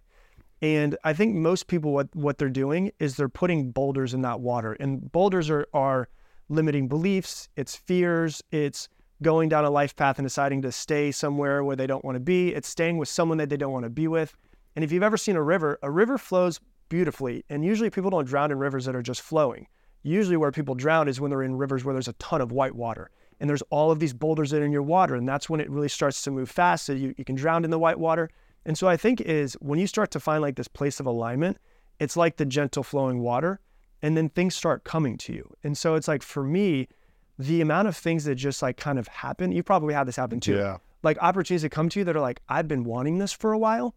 S2: And I think most people what what they're doing is they're putting boulders in that water, and boulders are are limiting beliefs, it's fears, it's going down a life path and deciding to stay somewhere where they don't want to be, it's staying with someone that they don't want to be with. And if you've ever seen a river, a river flows beautifully. And usually people don't drown in rivers that are just flowing. Usually where people drown is when they're in rivers where there's a ton of white water and there's all of these boulders in your water. And that's when it really starts to move fast. So you, you can drown in the white water. And so I think is when you start to find like this place of alignment, it's like the gentle flowing water and then things start coming to you. And so it's like for me, the amount of things that just like kind of happen, you probably had this happen too.
S1: Yeah.
S2: Like opportunities that come to you that are like, I've been wanting this for a while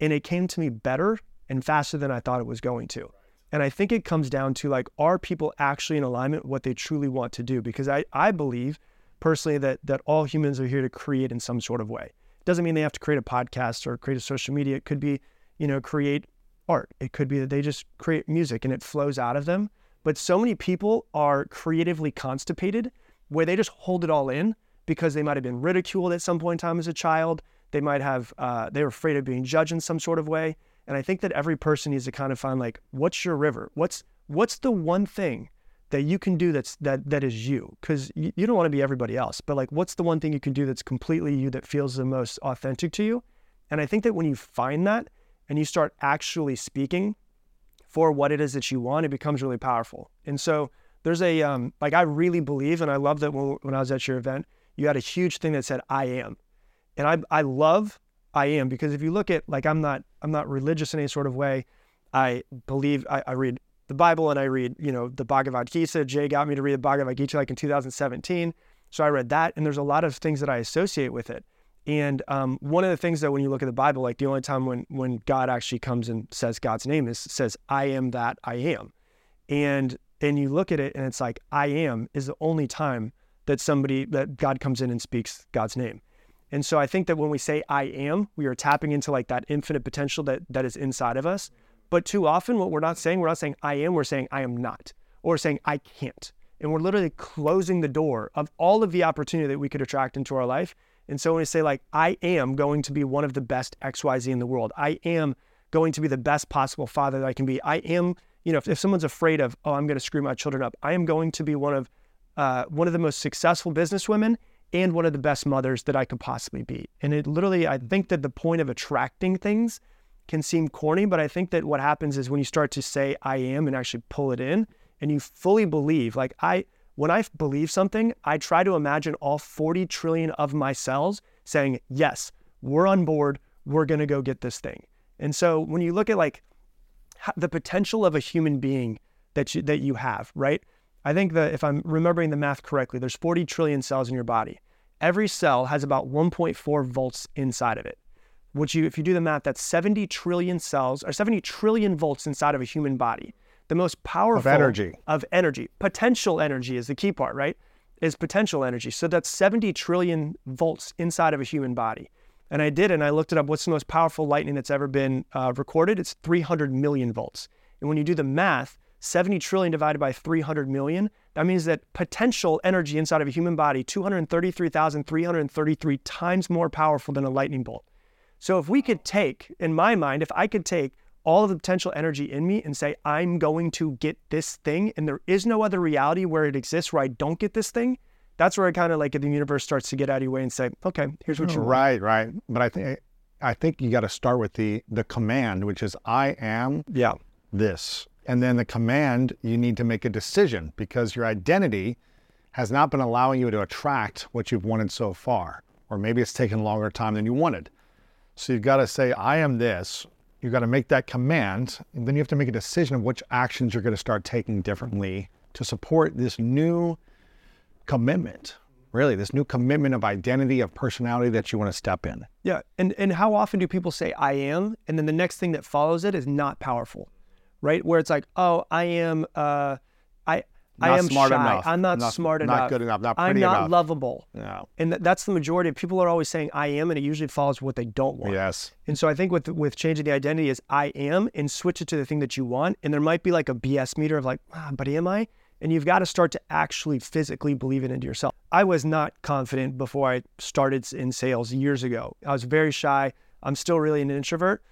S2: and it came to me better and faster than I thought it was going to. And I think it comes down to like, are people actually in alignment with what they truly want to do? Because I, I believe personally that that all humans are here to create in some sort of way. doesn't mean they have to create a podcast or create a social media. It could be, you know, create art. It could be that they just create music and it flows out of them. But so many people are creatively constipated where they just hold it all in because they might have been ridiculed at some point in time as a child. They might have, uh, they're afraid of being judged in some sort of way. And I think that every person needs to kind of find like, what's your river? What's, what's the one thing that you can do that's that that is you because you, you, don't want to be everybody else but like what's the one thing you can do that's completely you that feels the most authentic to you and i think that when you find that and you start actually speaking for what it is that you want it becomes really powerful and so there's a um, like i really believe and i love that when, when i was at your event you had a huge thing that said i am and i i love i am because if you look at like i'm not i'm not religious in any sort of way i believe i, I read the Bible and I read, you know, the Bhagavad Gita. Jay got me to read the Bhagavad Gita like in 2017. So I read that, and there's a lot of things that I associate with it. And um, one of the things that when you look at the Bible, like the only time when when God actually comes and says God's name is says, "I am that I am," and and you look at it and it's like, "I am" is the only time that somebody that God comes in and speaks God's name. And so I think that when we say I am, we are tapping into like that infinite potential that that is inside of us. But too often, what we're not saying, we're not saying I am, we're saying I am not, or saying I can't. And we're literally closing the door of all of the opportunity that we could attract into our life. And so when we say, like, I am going to be one of the best XYZ in the world, I am going to be the best possible father that I can be, I am, you know, if, if someone's afraid of, oh, I'm going to screw my children up, I am going to be one of uh, one of the most successful businesswomen and one of the best mothers that I could possibly be. And it literally, I think that the point of attracting things can seem corny, but I think that what happens is when you start to say I am and actually pull it in and you fully believe, like I, when I believe something, I try to imagine all 40 trillion of my cells saying, yes, we're on board. We're going to go get this thing. And so when you look at like the potential of a human being that you, that you have, right? I think that if I'm remembering the math correctly, there's 40 trillion cells in your body. Every cell has about 1.4 volts inside of it which you, if you do the math, that's 70 trillion cells or 70 trillion volts inside of a human body. The most powerful
S1: of energy.
S2: Of energy. Potential energy is the key part, right? Is potential energy. So that's 70 trillion volts inside of a human body. And I did, and I looked it up. What's the most powerful lightning that's ever been uh, recorded? It's 300 million volts. And when you do the math, 70 trillion divided by 300 million, that means that potential energy inside of a human body, 233,333 times more powerful than a lightning bolt. So if we could take, in my mind, if I could take all of the potential energy in me and say, I'm going to get this thing, and there is no other reality where it exists where I don't get this thing, that's where I kind of like the universe starts to get out of your way and say, okay, here's what you want.
S1: Right, right. But I think I think you got to start with the the command, which is I am
S2: yeah.
S1: this. And then the command, you need to make a decision because your identity has not been allowing you to attract what you've wanted so far. Or maybe it's taken longer time than you wanted. So you've got to say, I am this. You've got to make that command. And then you have to make a decision of which actions you're going to start taking differently to support this new commitment. Really, this new commitment of identity, of personality that you want to step in.
S2: Yeah. And and how often do people say I am? And then the next thing that follows it is not powerful. Right? Where it's like, oh, I am uh I
S1: not
S2: I am
S1: smart
S2: shy.
S1: enough.
S2: I'm not,
S1: Not-
S2: smart enough.
S1: not good enough, not pretty enough.
S2: I'm not
S1: enough.
S2: lovable.
S1: Yeah.
S2: And th- that's the majority of people are always saying I am, and it usually follows what they don't want.
S1: Yes.
S2: And so I think with with changing the identity is I am and switch it to the thing that you want. And there might be like a BS meter of like, ah, but am I? And you've got to start to actually physically believe it into yourself. I was not confident before I started in sales years ago. I was very shy. I'm still really an introvert.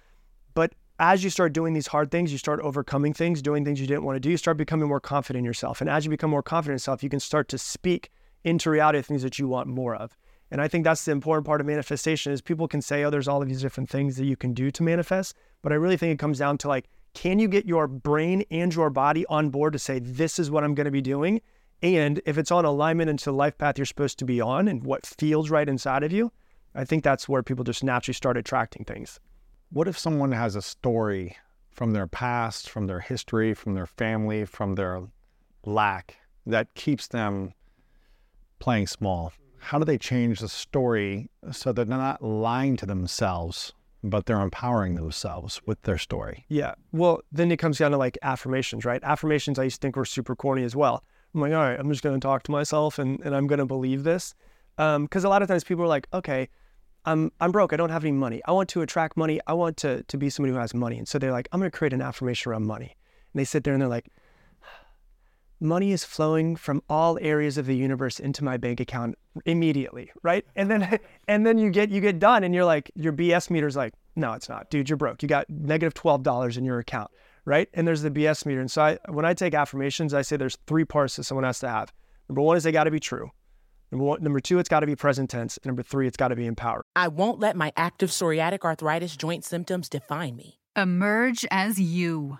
S2: As you start doing these hard things, you start overcoming things, doing things you didn't want to do, you start becoming more confident in yourself. And as you become more confident in yourself, you can start to speak into reality things that you want more of. And I think that's the important part of manifestation is people can say, oh, there's all of these different things that you can do to manifest. But I really think it comes down to like, can you get your brain and your body on board to say, this is what I'm going to be doing? And if it's on alignment into the life path you're supposed to be on and what feels right inside of you, I think that's where people just naturally start attracting things.
S1: What if someone has a story from their past, from their history, from their family, from their lack that keeps them playing small? How do they change the story so that they're not lying to themselves, but they're empowering themselves with their story?
S2: Yeah. Well, then it comes down to like affirmations, right? Affirmations I used to think were super corny as well. I'm like, all right, I'm just going to talk to myself and, and I'm going to believe this. Um, because a lot of times people are like, okay, I'm I'm broke. I don't have any money. I want to attract money. I want to to be somebody who has money. And so they're like, I'm going to create an affirmation around money. And they sit there and they're like, money is flowing from all areas of the universe into my bank account immediately, right? And then [laughs] and then you get you get done and you're like your BS meter's like, no, it's not. Dude, you're broke. You got negative $12 in your account, right? And there's the BS meter. And so I, when I take affirmations, I say there's three parts that someone has to have. Number one is they got to be true. Number one, number two, it's got to be present tense. And number three, it's got to be empowered.
S4: I won't let my active psoriatic arthritis joint symptoms define me.
S5: Emerge as you.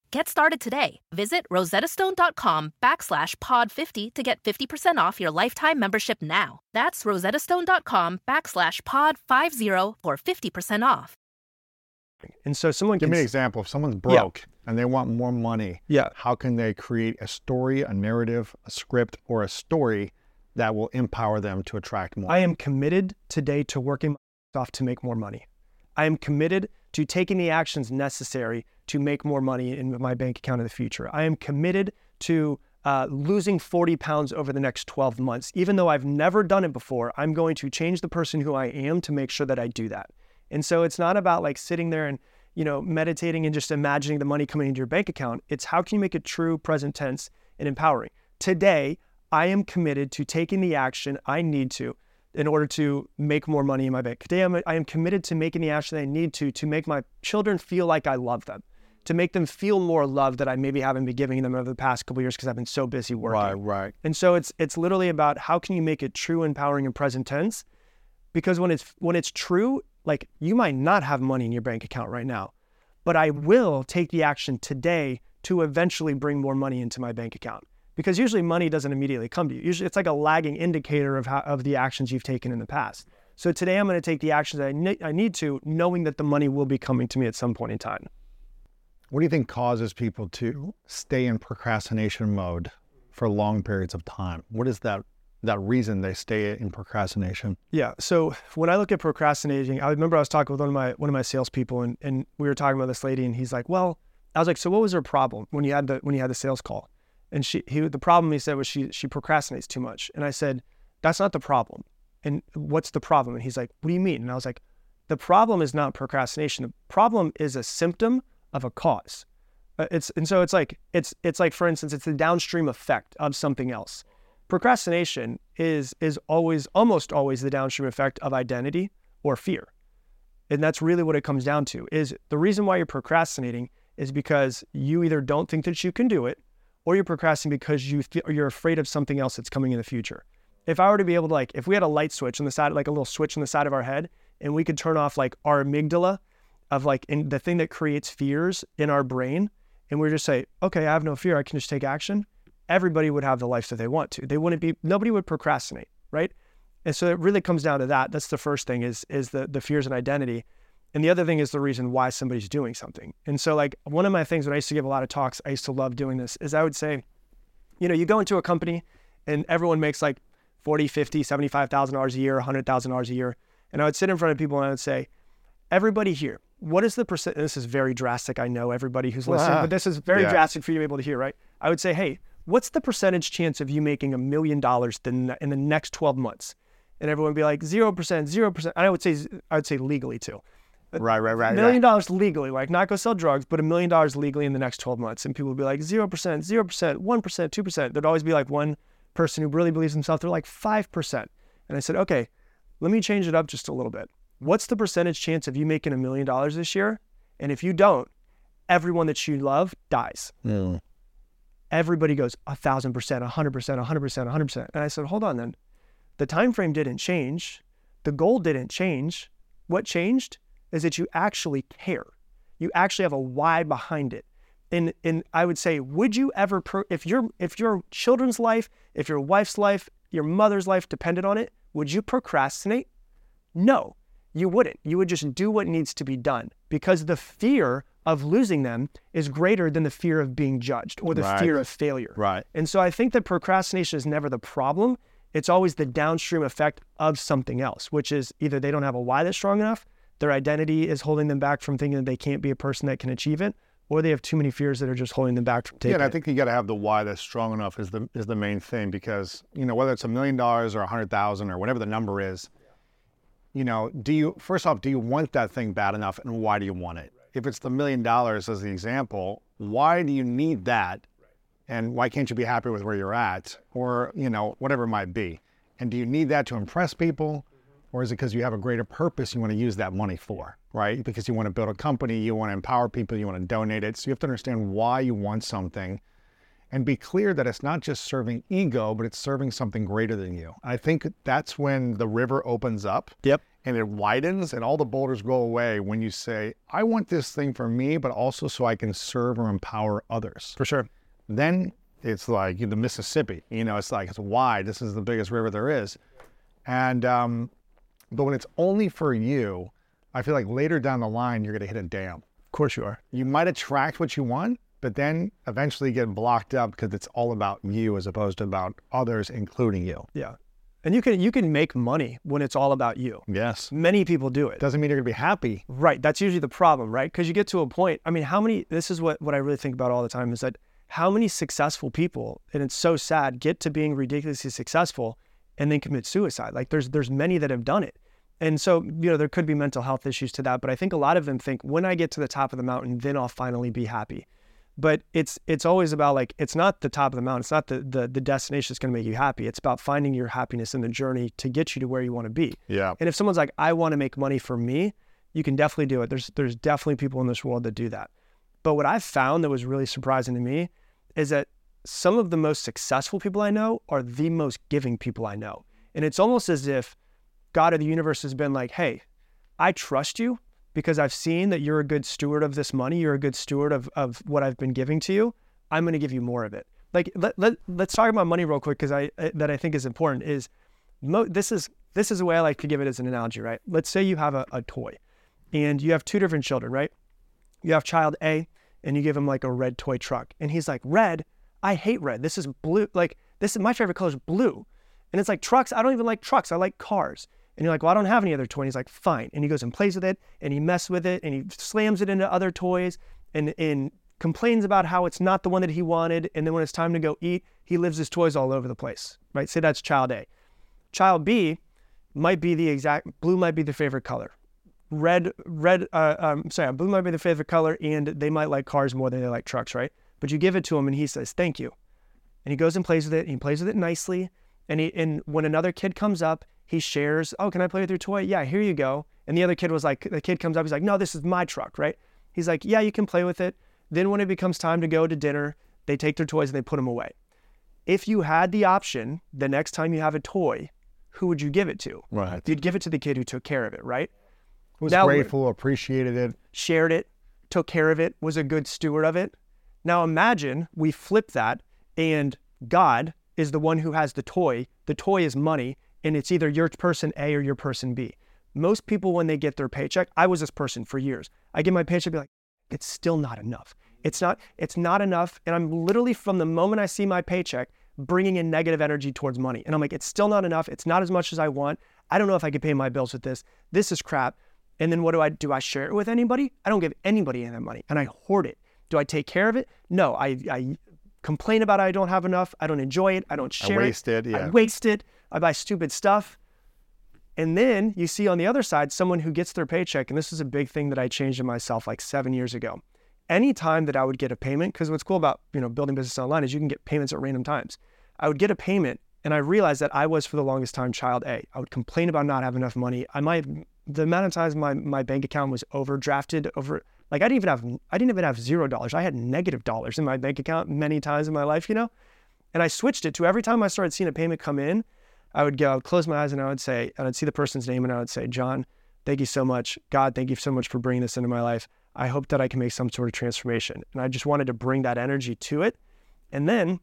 S6: Get started today. Visit rosettastone.com backslash pod50 to get 50% off your lifetime membership now. That's rosettastone.com backslash pod50 for 50% off.
S2: And so someone
S1: Give
S2: can
S1: me an example. If someone's broke and they want more money,
S2: Yeah.
S1: how can they create a story, a narrative, a script, or a story that will empower them to attract more?
S2: I am committed today to working my off to make more money. I am committed to taking the actions necessary to make more money in my bank account in the future. I am committed to uh, losing 40 pounds over the next 12 months. Even though I've never done it before, I'm going to change the person who I am to make sure that I do that. And so it's not about like sitting there and you know meditating and just imagining the money coming into your bank account. It's how can you make it true, present tense, and empowering. Today, I am committed to taking the action I need to in order to make more money in my bank. Today, I'm, I am committed to making the action I need to to make my children feel like I love them, to make them feel more love that I maybe haven't been giving them over the past couple years because I've been so busy working.
S1: right, right.
S2: And so it's it's literally about how can you make it true, empowering, and present tense. Because when it's when it's true, like you might not have money in your bank account right now, but I will take the action today to eventually bring more money into my bank account. Because usually money doesn't immediately come to you. Usually it's like a lagging indicator of how of the actions you've taken in the past. So today I'm going to take the actions that I, ne- I need to, knowing that the money will be coming to me at some point in time.
S1: What do you think causes people to stay in procrastination mode for long periods of time? What is that that reason they stay in procrastination?
S2: Yeah. So when I look at procrastinating, I remember I was talking with one of my one of my salespeople, and and we were talking about this lady, and he's like, "Well," I was like, "So what was her problem when you had the when you had the sales call?" And she he the problem he said was she she procrastinates too much, and I said, "That's not the problem." And what's the problem? And he's like, "What do you mean?" And I was like, "The problem is not procrastination. The problem is a symptom of a cause." Uh, It's and so it's like it's it's like for instance, it's the downstream effect of something else. Procrastination is is always almost always the downstream effect of identity or fear. And that's really what it comes down to is the reason why you're procrastinating is because you either don't think that you can do it or you're procrastinating because you or you're afraid of something else that's coming in the future. If i were to be able to like if we had a light switch on the side like a little switch on the side of our head and we could turn off like our amygdala of like in the thing that creates fears in our brain and we just say okay i have no fear i can just take action everybody would have the life that they want to. They wouldn't be nobody would procrastinate, right? And so it really comes down to that. That's the first thing is is the the fears and identity. And the other thing is the reason why somebody's doing something. And so like one of my things when I used to give a lot of talks, I used to love doing this, is I would say, you know, you go into a company and everyone makes like 40, 50, 75,000 dollars a year, 100,000 dollars a year. And I would sit in front of people and I would say, everybody here, what is the percent? This is very drastic. I know everybody who's listening, but this is very
S1: Yeah.
S2: drastic for you to be able to hear, right? I would say, hey, what's the percentage chance of you making a million dollars in the next 12 months? and everyone would be like zero percent, zero percent. I would say I would say legally too.
S1: Right, right, right.
S2: A million dollars legally, like not go sell drugs, but a million dollars legally in the next 12 months. And people would be like 0%, 0%, 1%, 2%. There'd always be like one person who really believes himself. They're like 5%. And I said, okay, let me change it up just a little bit. What's the percentage chance of you making a million dollars this year? And if you don't, everyone that you love dies.
S1: Mm.
S2: Everybody goes a thousand percent, a hundred percent, a hundred percent, a hundred percent. And I said, hold on then. The time frame didn't change. The goal didn't change. What changed is that you actually care. You actually have a why behind it. And and I would say, would you ever pro- if your if your children's life, if your wife's life, your mother's life depended on it, would you procrastinate? No, you wouldn't. You would just do what needs to be done because the fear of losing them is greater than the fear of being judged or the
S1: Right.
S2: fear of failure.
S1: Right.
S2: And so I think that procrastination is never the problem. It's always the downstream effect of something else, which is either they don't have a why that's strong enough, their identity is holding them back from thinking that they can't be a person that can achieve it, or they have too many fears that are just holding them back from
S1: Yeah,
S2: taking
S1: and I think you got to have the why that's strong enough is the is the main thing because you know whether it's a million dollars or a hundred thousand or whatever the number is, you know, do you first off do you want that thing bad enough and why do you want it? If it's the million dollars as the example, why do you need that, and why can't you be happy with where you're at or you know whatever it might be, and do you need that to impress people? Mm-hmm. Or is it because you have a greater purpose you want to use that money for, right? Because you want to build a company, you want to empower people, you want to donate it. So you have to understand why you want something and be clear that it's not just serving ego, but it's serving something greater than you. I think that's when the river opens up
S2: Yep.
S1: and it widens and all the boulders go away when you say, I want this thing for me, but also so I can serve or empower others.
S2: For sure.
S1: Then it's like the Mississippi, you know, it's like it's wide. This is the biggest river there is. And, um, but when it's only for you, I feel like later down the line, you're going to hit a dam
S2: Of course you are.
S1: you might attract what you want, but then eventually get blocked up because it's all about you as opposed to about others, including you.
S2: Yeah. And you can you can make money when it's all about you.
S1: Yes.
S2: Many people do it.
S1: Doesn't mean you're to be happy.
S2: Right. That's usually the problem, right? Because you get to a point. I mean, how many, this is what, what I really think about all the time is that how many successful people, and it's so sad, get to being ridiculously successful and then commit suicide. Like there's, there's many that have done it. And so, you know, there could be mental health issues to that, but I think a lot of them think when I get to the top of the mountain, then I'll finally be happy. But it's it's always about like it's not the top of the mountain. It's not the the, the destination that's going to make you happy. It's about finding your happiness in the journey to get you to where you want to be.
S1: Yeah.
S2: And if someone's like, I want to make money for me, you can definitely do it. There's there's definitely people in this world that do that. But what I've found that was really surprising to me is that some of the most successful people I know are the most giving people I know. And it's almost as if God or the universe has been like, hey, I trust you because I've seen that you're a good steward of this money. You're a good steward of, of what I've been giving to you. I'm going to give you more of it. Like let, let, let's talk about money real quick because I I- that I think is important is mo- this is this is the way I like to give it as an analogy, right? Let's say you have a, a toy and you have two different children, right? You have child A and you give him like a red toy truck. And he's like, Red, I hate red. This is blue. Like, this is my favorite color is blue. And it's like trucks. I don't even like trucks. I like cars. And you're like, well, I don't have any other toy. And he's like, fine. And he goes and plays with it and he messes with it and he slams it into other toys and, and complains about how it's not the one that he wanted. And then when it's time to go eat, he lives his toys all over the place, right? Say that's child A. Child B might be the exact, blue might be the favorite color red red uh, um sorry blue might be the favorite color and they might like cars more than they like trucks right but you give it to him and he says thank you and he goes and plays with it and he plays with it nicely and he and when another kid comes up he shares oh can i play with your toy yeah here you go and the other kid was like the kid comes up he's like no this is my truck right he's like yeah you can play with it then when it becomes time to go to dinner they take their toys and they put them away if you had the option the next time you have a toy who would you give it to
S1: Right.
S2: you'd give it to the kid who took care of it right Who
S1: Was
S2: Now-
S1: grateful, appreciated it.
S2: shared it, took care of it, was a good steward of it. Now imagine we flip that and God is the one who has the toy. The toy is money and it's either your person A or your person B. Most people, when they get their paycheck, I was this person for years. I get my paycheck, be like, it's still not enough. It's not, it's not enough. And I'm literally from the moment I see my paycheck, bringing in negative energy towards money. And I'm like, it's still not enough. It's not as much as I want. I don't know if I could pay my bills with this. This is crap. And then what do I do? I share it with anybody? I don't give anybody any of that money and I hoard it. Do I take care of it? No, I, I complain about I don't have enough. I don't enjoy it. I don't share it.
S1: I waste it,
S2: I
S1: yeah.
S2: I waste it. I buy stupid stuff. And then you see on the other side someone who gets their paycheck, and this is a big thing that I changed in myself like seven years ago. Anytime that I would get a payment, because what's cool about you know building business online is you can get payments at random times. I would get a payment, and I realized that I was for the longest time child A. I would complain about not having enough money. I might the amount of times my my bank account was overdrafted over like I didn't even have I didn't even have zero dollars. I had negative dollars in my bank account many times in my life, you know. And I switched it to every time I started seeing a payment come in, I would go, I would close my eyes and I would say, and I'd see the person's name and I would say, John, thank you so much. God, thank you so much for bringing this into my life. I hope that I can make some sort of transformation. And I just wanted to bring that energy to it. And then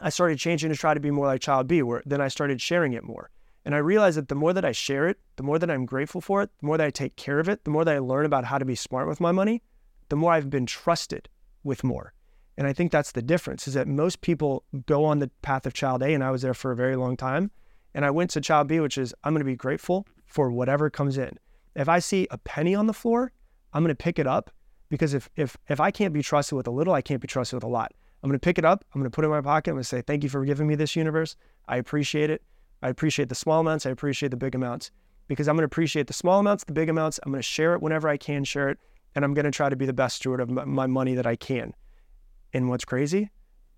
S2: I started changing to try to be more like child B, where then I started sharing it more. And I realized that the more that I share it, the more that I'm grateful for it, the more that I take care of it, the more that I learn about how to be smart with my money, the more I've been trusted with more. And I think that's the difference is that most people go on the path of child A, and I was there for a very long time. And I went to child B, which is I'm going to be grateful for whatever comes in. If I see a penny on the floor, I'm going to pick it up because if, if, if I can't be trusted with a little, I can't be trusted with a lot. I'm going to pick it up. I'm going to put it in my pocket. I'm going to say, thank you for giving me this universe. I appreciate it. I appreciate the small amounts. I appreciate the big amounts because I'm going to appreciate the small amounts, the big amounts. I'm going to share it whenever I can share it. And I'm going to try to be the best steward of my money that I can. And what's crazy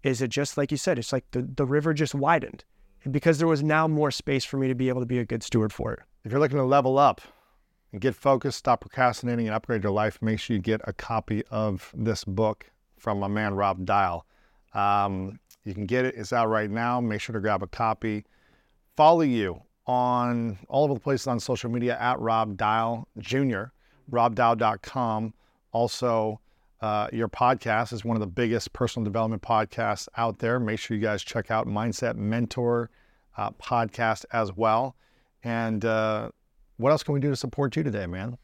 S2: is it just like you said, it's like the, the river just widened because there was now more space for me to be able to be a good steward for it.
S1: If you're looking to level up and get focused, stop procrastinating, and upgrade your life, make sure you get a copy of this book from my man Rob Dial. Um, you can get it, it's out right now. Make sure to grab a copy. Follow you on all of the places on social media at Rob Dial Jr., robdial.com. Also, uh, your podcast is one of the biggest personal development podcasts out there. Make sure you guys check out Mindset Mentor uh, podcast as well. And uh, what else can we do to support you today, man?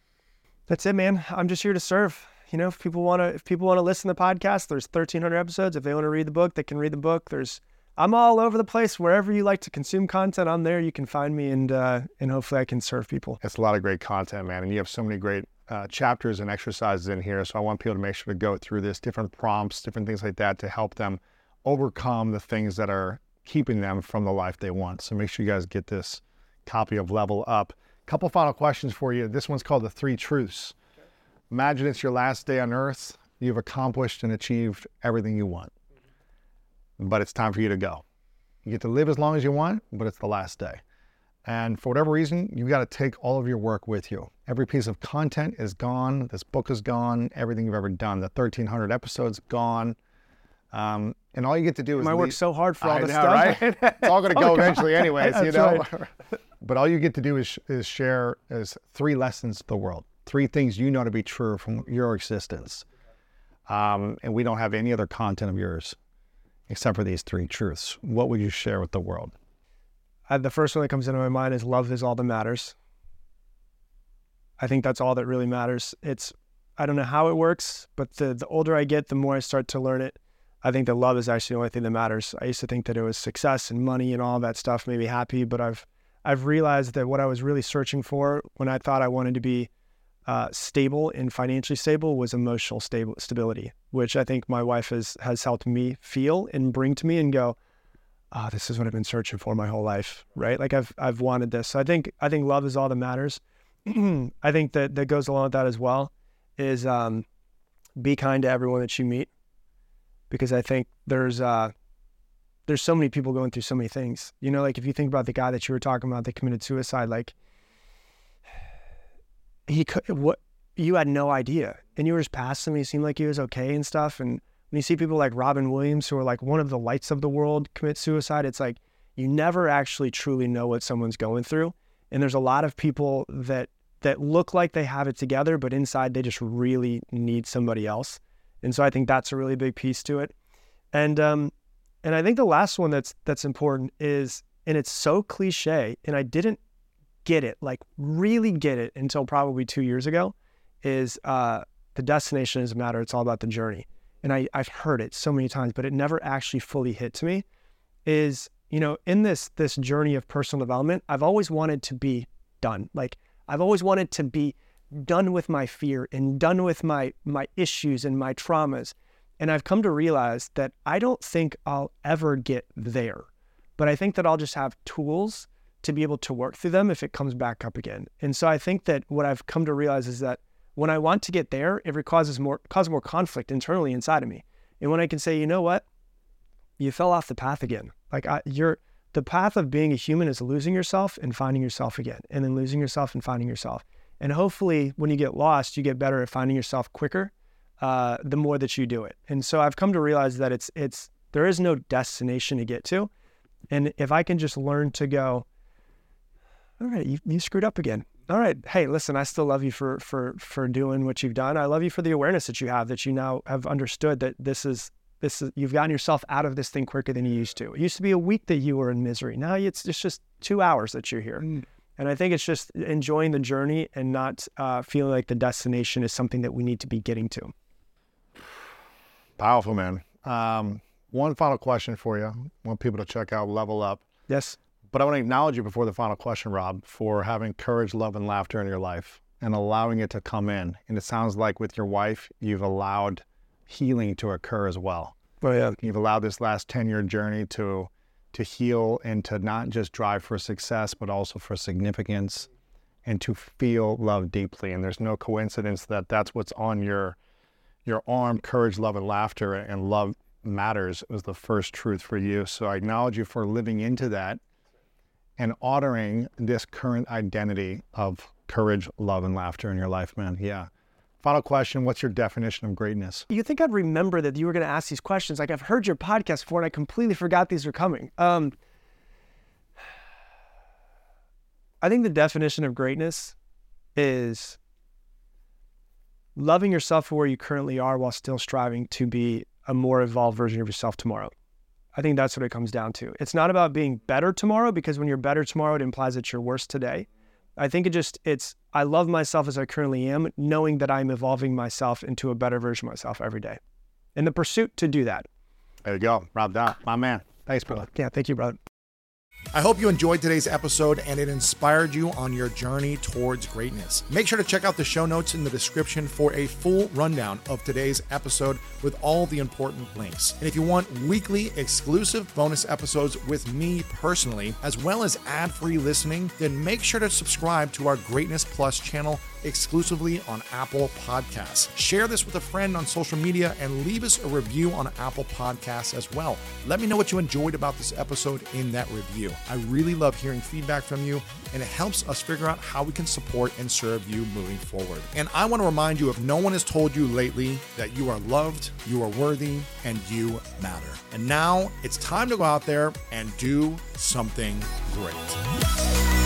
S2: That's it, man. I'm just here to serve. You know, if people want to, if people want to listen to the podcast, there's 1,300 episodes. If they want to read the book, they can read the book. There's, I'm all over the place. Wherever you like to consume content, I'm there. You can find me, and uh, and hopefully, I can serve people.
S1: It's a lot of great content, man. And you have so many great uh, chapters and exercises in here. So I want people to make sure to go through this, different prompts, different things like that to help them overcome the things that are keeping them from the life they want. So make sure you guys get this copy of Level Up. Couple final questions for you. This one's called the Three Truths. Imagine it's your last day on earth. You've accomplished and achieved everything you want, but it's time for you to go. You get to live as long as you want, but it's the last day. And for whatever reason, you've got to take all of your work with you. Every piece of content is gone. This book is gone. Everything you've ever done, the 1,300 episodes, gone. Um, and all you get to do is.
S2: I work so hard for all
S1: I
S2: this
S1: know,
S2: stuff.
S1: Right? [laughs] it's all going to go eventually, anyways, [laughs] you know.
S2: Right. [laughs]
S1: but all you get to do is, is share is three lessons to the world, three things you know to be true from your existence. Um, and we don't have any other content of yours except for these three truths. What would you share with the world?
S2: Uh, the first one that comes into my mind is love is all that matters. I think that's all that really matters. It's I don't know how it works, but the the older I get, the more I start to learn it. I think that love is actually the only thing that matters. I used to think that it was success and money and all that stuff made me happy, but I've I've realized that what I was really searching for when I thought I wanted to be uh, stable and financially stable was emotional stable stability, which I think my wife has has helped me feel and bring to me and go, oh, this is what I've been searching for my whole life, right? Like I've I've wanted this. So I think I think love is all that matters. [clears throat] I think that that goes along with that as well is um, be kind to everyone that you meet because I think there's uh, there's so many people going through so many things. You know, like if you think about the guy that you were talking about that committed suicide, like he could what you had no idea, and you were just passing him. He seemed like he was okay and stuff. And when you see people like Robin Williams, who are like one of the lights of the world, commit suicide, it's like you never actually truly know what someone's going through. And there's a lot of people that that look like they have it together, but inside they just really need somebody else. And so I think that's a really big piece to it. And um, and I think the last one that's that's important is, and it's so cliche, and I didn't get it, like really get it until probably two years ago, is uh, the destination doesn't matter. It's all about the journey. And I, I've heard it so many times, but it never actually fully hit to me. Is you know, in this this journey of personal development, I've always wanted to be done. Like I've always wanted to be done with my fear and done with my my issues and my traumas. And I've come to realize that I don't think I'll ever get there. But I think that I'll just have tools to be able to work through them if it comes back up again. And so I think that what I've come to realize is that when I want to get there, it causes more causes more conflict internally inside of me. And when I can say, you know what, you fell off the path again. Like I, you're the path of being a human is losing yourself and finding yourself again, and then losing yourself and finding yourself. And hopefully, when you get lost, you get better at finding yourself quicker. Uh, the more that you do it, and so I've come to realize that it's it's there is no destination to get to, and if I can just learn to go, all right, you, you screwed up again. All right, hey, listen, I still love you for for for doing what you've done. I love you for the awareness that you have that you now have understood that this is this is you've gotten yourself out of this thing quicker than you used to. It used to be a week that you were in misery. Now it's it's just two hours that you're here. Mm. And I think it's just enjoying the journey and not uh, feeling like the destination is something that we need to be getting to.
S1: Powerful, man. Um, one final question for you. I want people to check out Level Up.
S2: Yes.
S1: But I want to acknowledge you before the final question, Rob, for having courage, love, and laughter in your life and allowing it to come in. And it sounds like with your wife, you've allowed healing to occur as well.
S2: Oh, yeah.
S1: You've allowed this last 10 year journey to to heal and to not just drive for success, but also for significance and to feel love deeply. And there's no coincidence that that's what's on your your arm, courage, love, and laughter, and love matters was the first truth for you. So I acknowledge you for living into that and honoring this current identity of courage, love, and laughter in your life, man. Yeah. Final question What's your definition of greatness?
S2: You think I'd remember that you were going to ask these questions? Like, I've heard your podcast before and I completely forgot these were coming. Um, I think the definition of greatness is loving yourself for where you currently are while still striving to be a more evolved version of yourself tomorrow. I think that's what it comes down to. It's not about being better tomorrow because when you're better tomorrow, it implies that you're worse today. I think it just, it's, I love myself as I currently am, knowing that I'm evolving myself into a better version of myself every day. In the pursuit to do that.
S1: There you go. Rob Dial, my man. Thanks, brother.
S2: Yeah, thank you, brother.
S7: I hope you enjoyed today's episode and it inspired you on your journey towards greatness. Make sure to check out the show notes in the description for a full rundown of today's episode with all the important links. And if you want weekly exclusive bonus episodes with me personally, as well as ad free listening, then make sure to subscribe to our Greatness Plus channel exclusively on Apple Podcasts. Share this with a friend on social media and leave us a review on Apple Podcasts as well. Let me know what you enjoyed about this episode in that review. I really love hearing feedback from you, and it helps us figure out how we can support and serve you moving forward. And I want to remind you if no one has told you lately that you are loved, you are worthy, and you matter. And now it's time to go out there and do something great.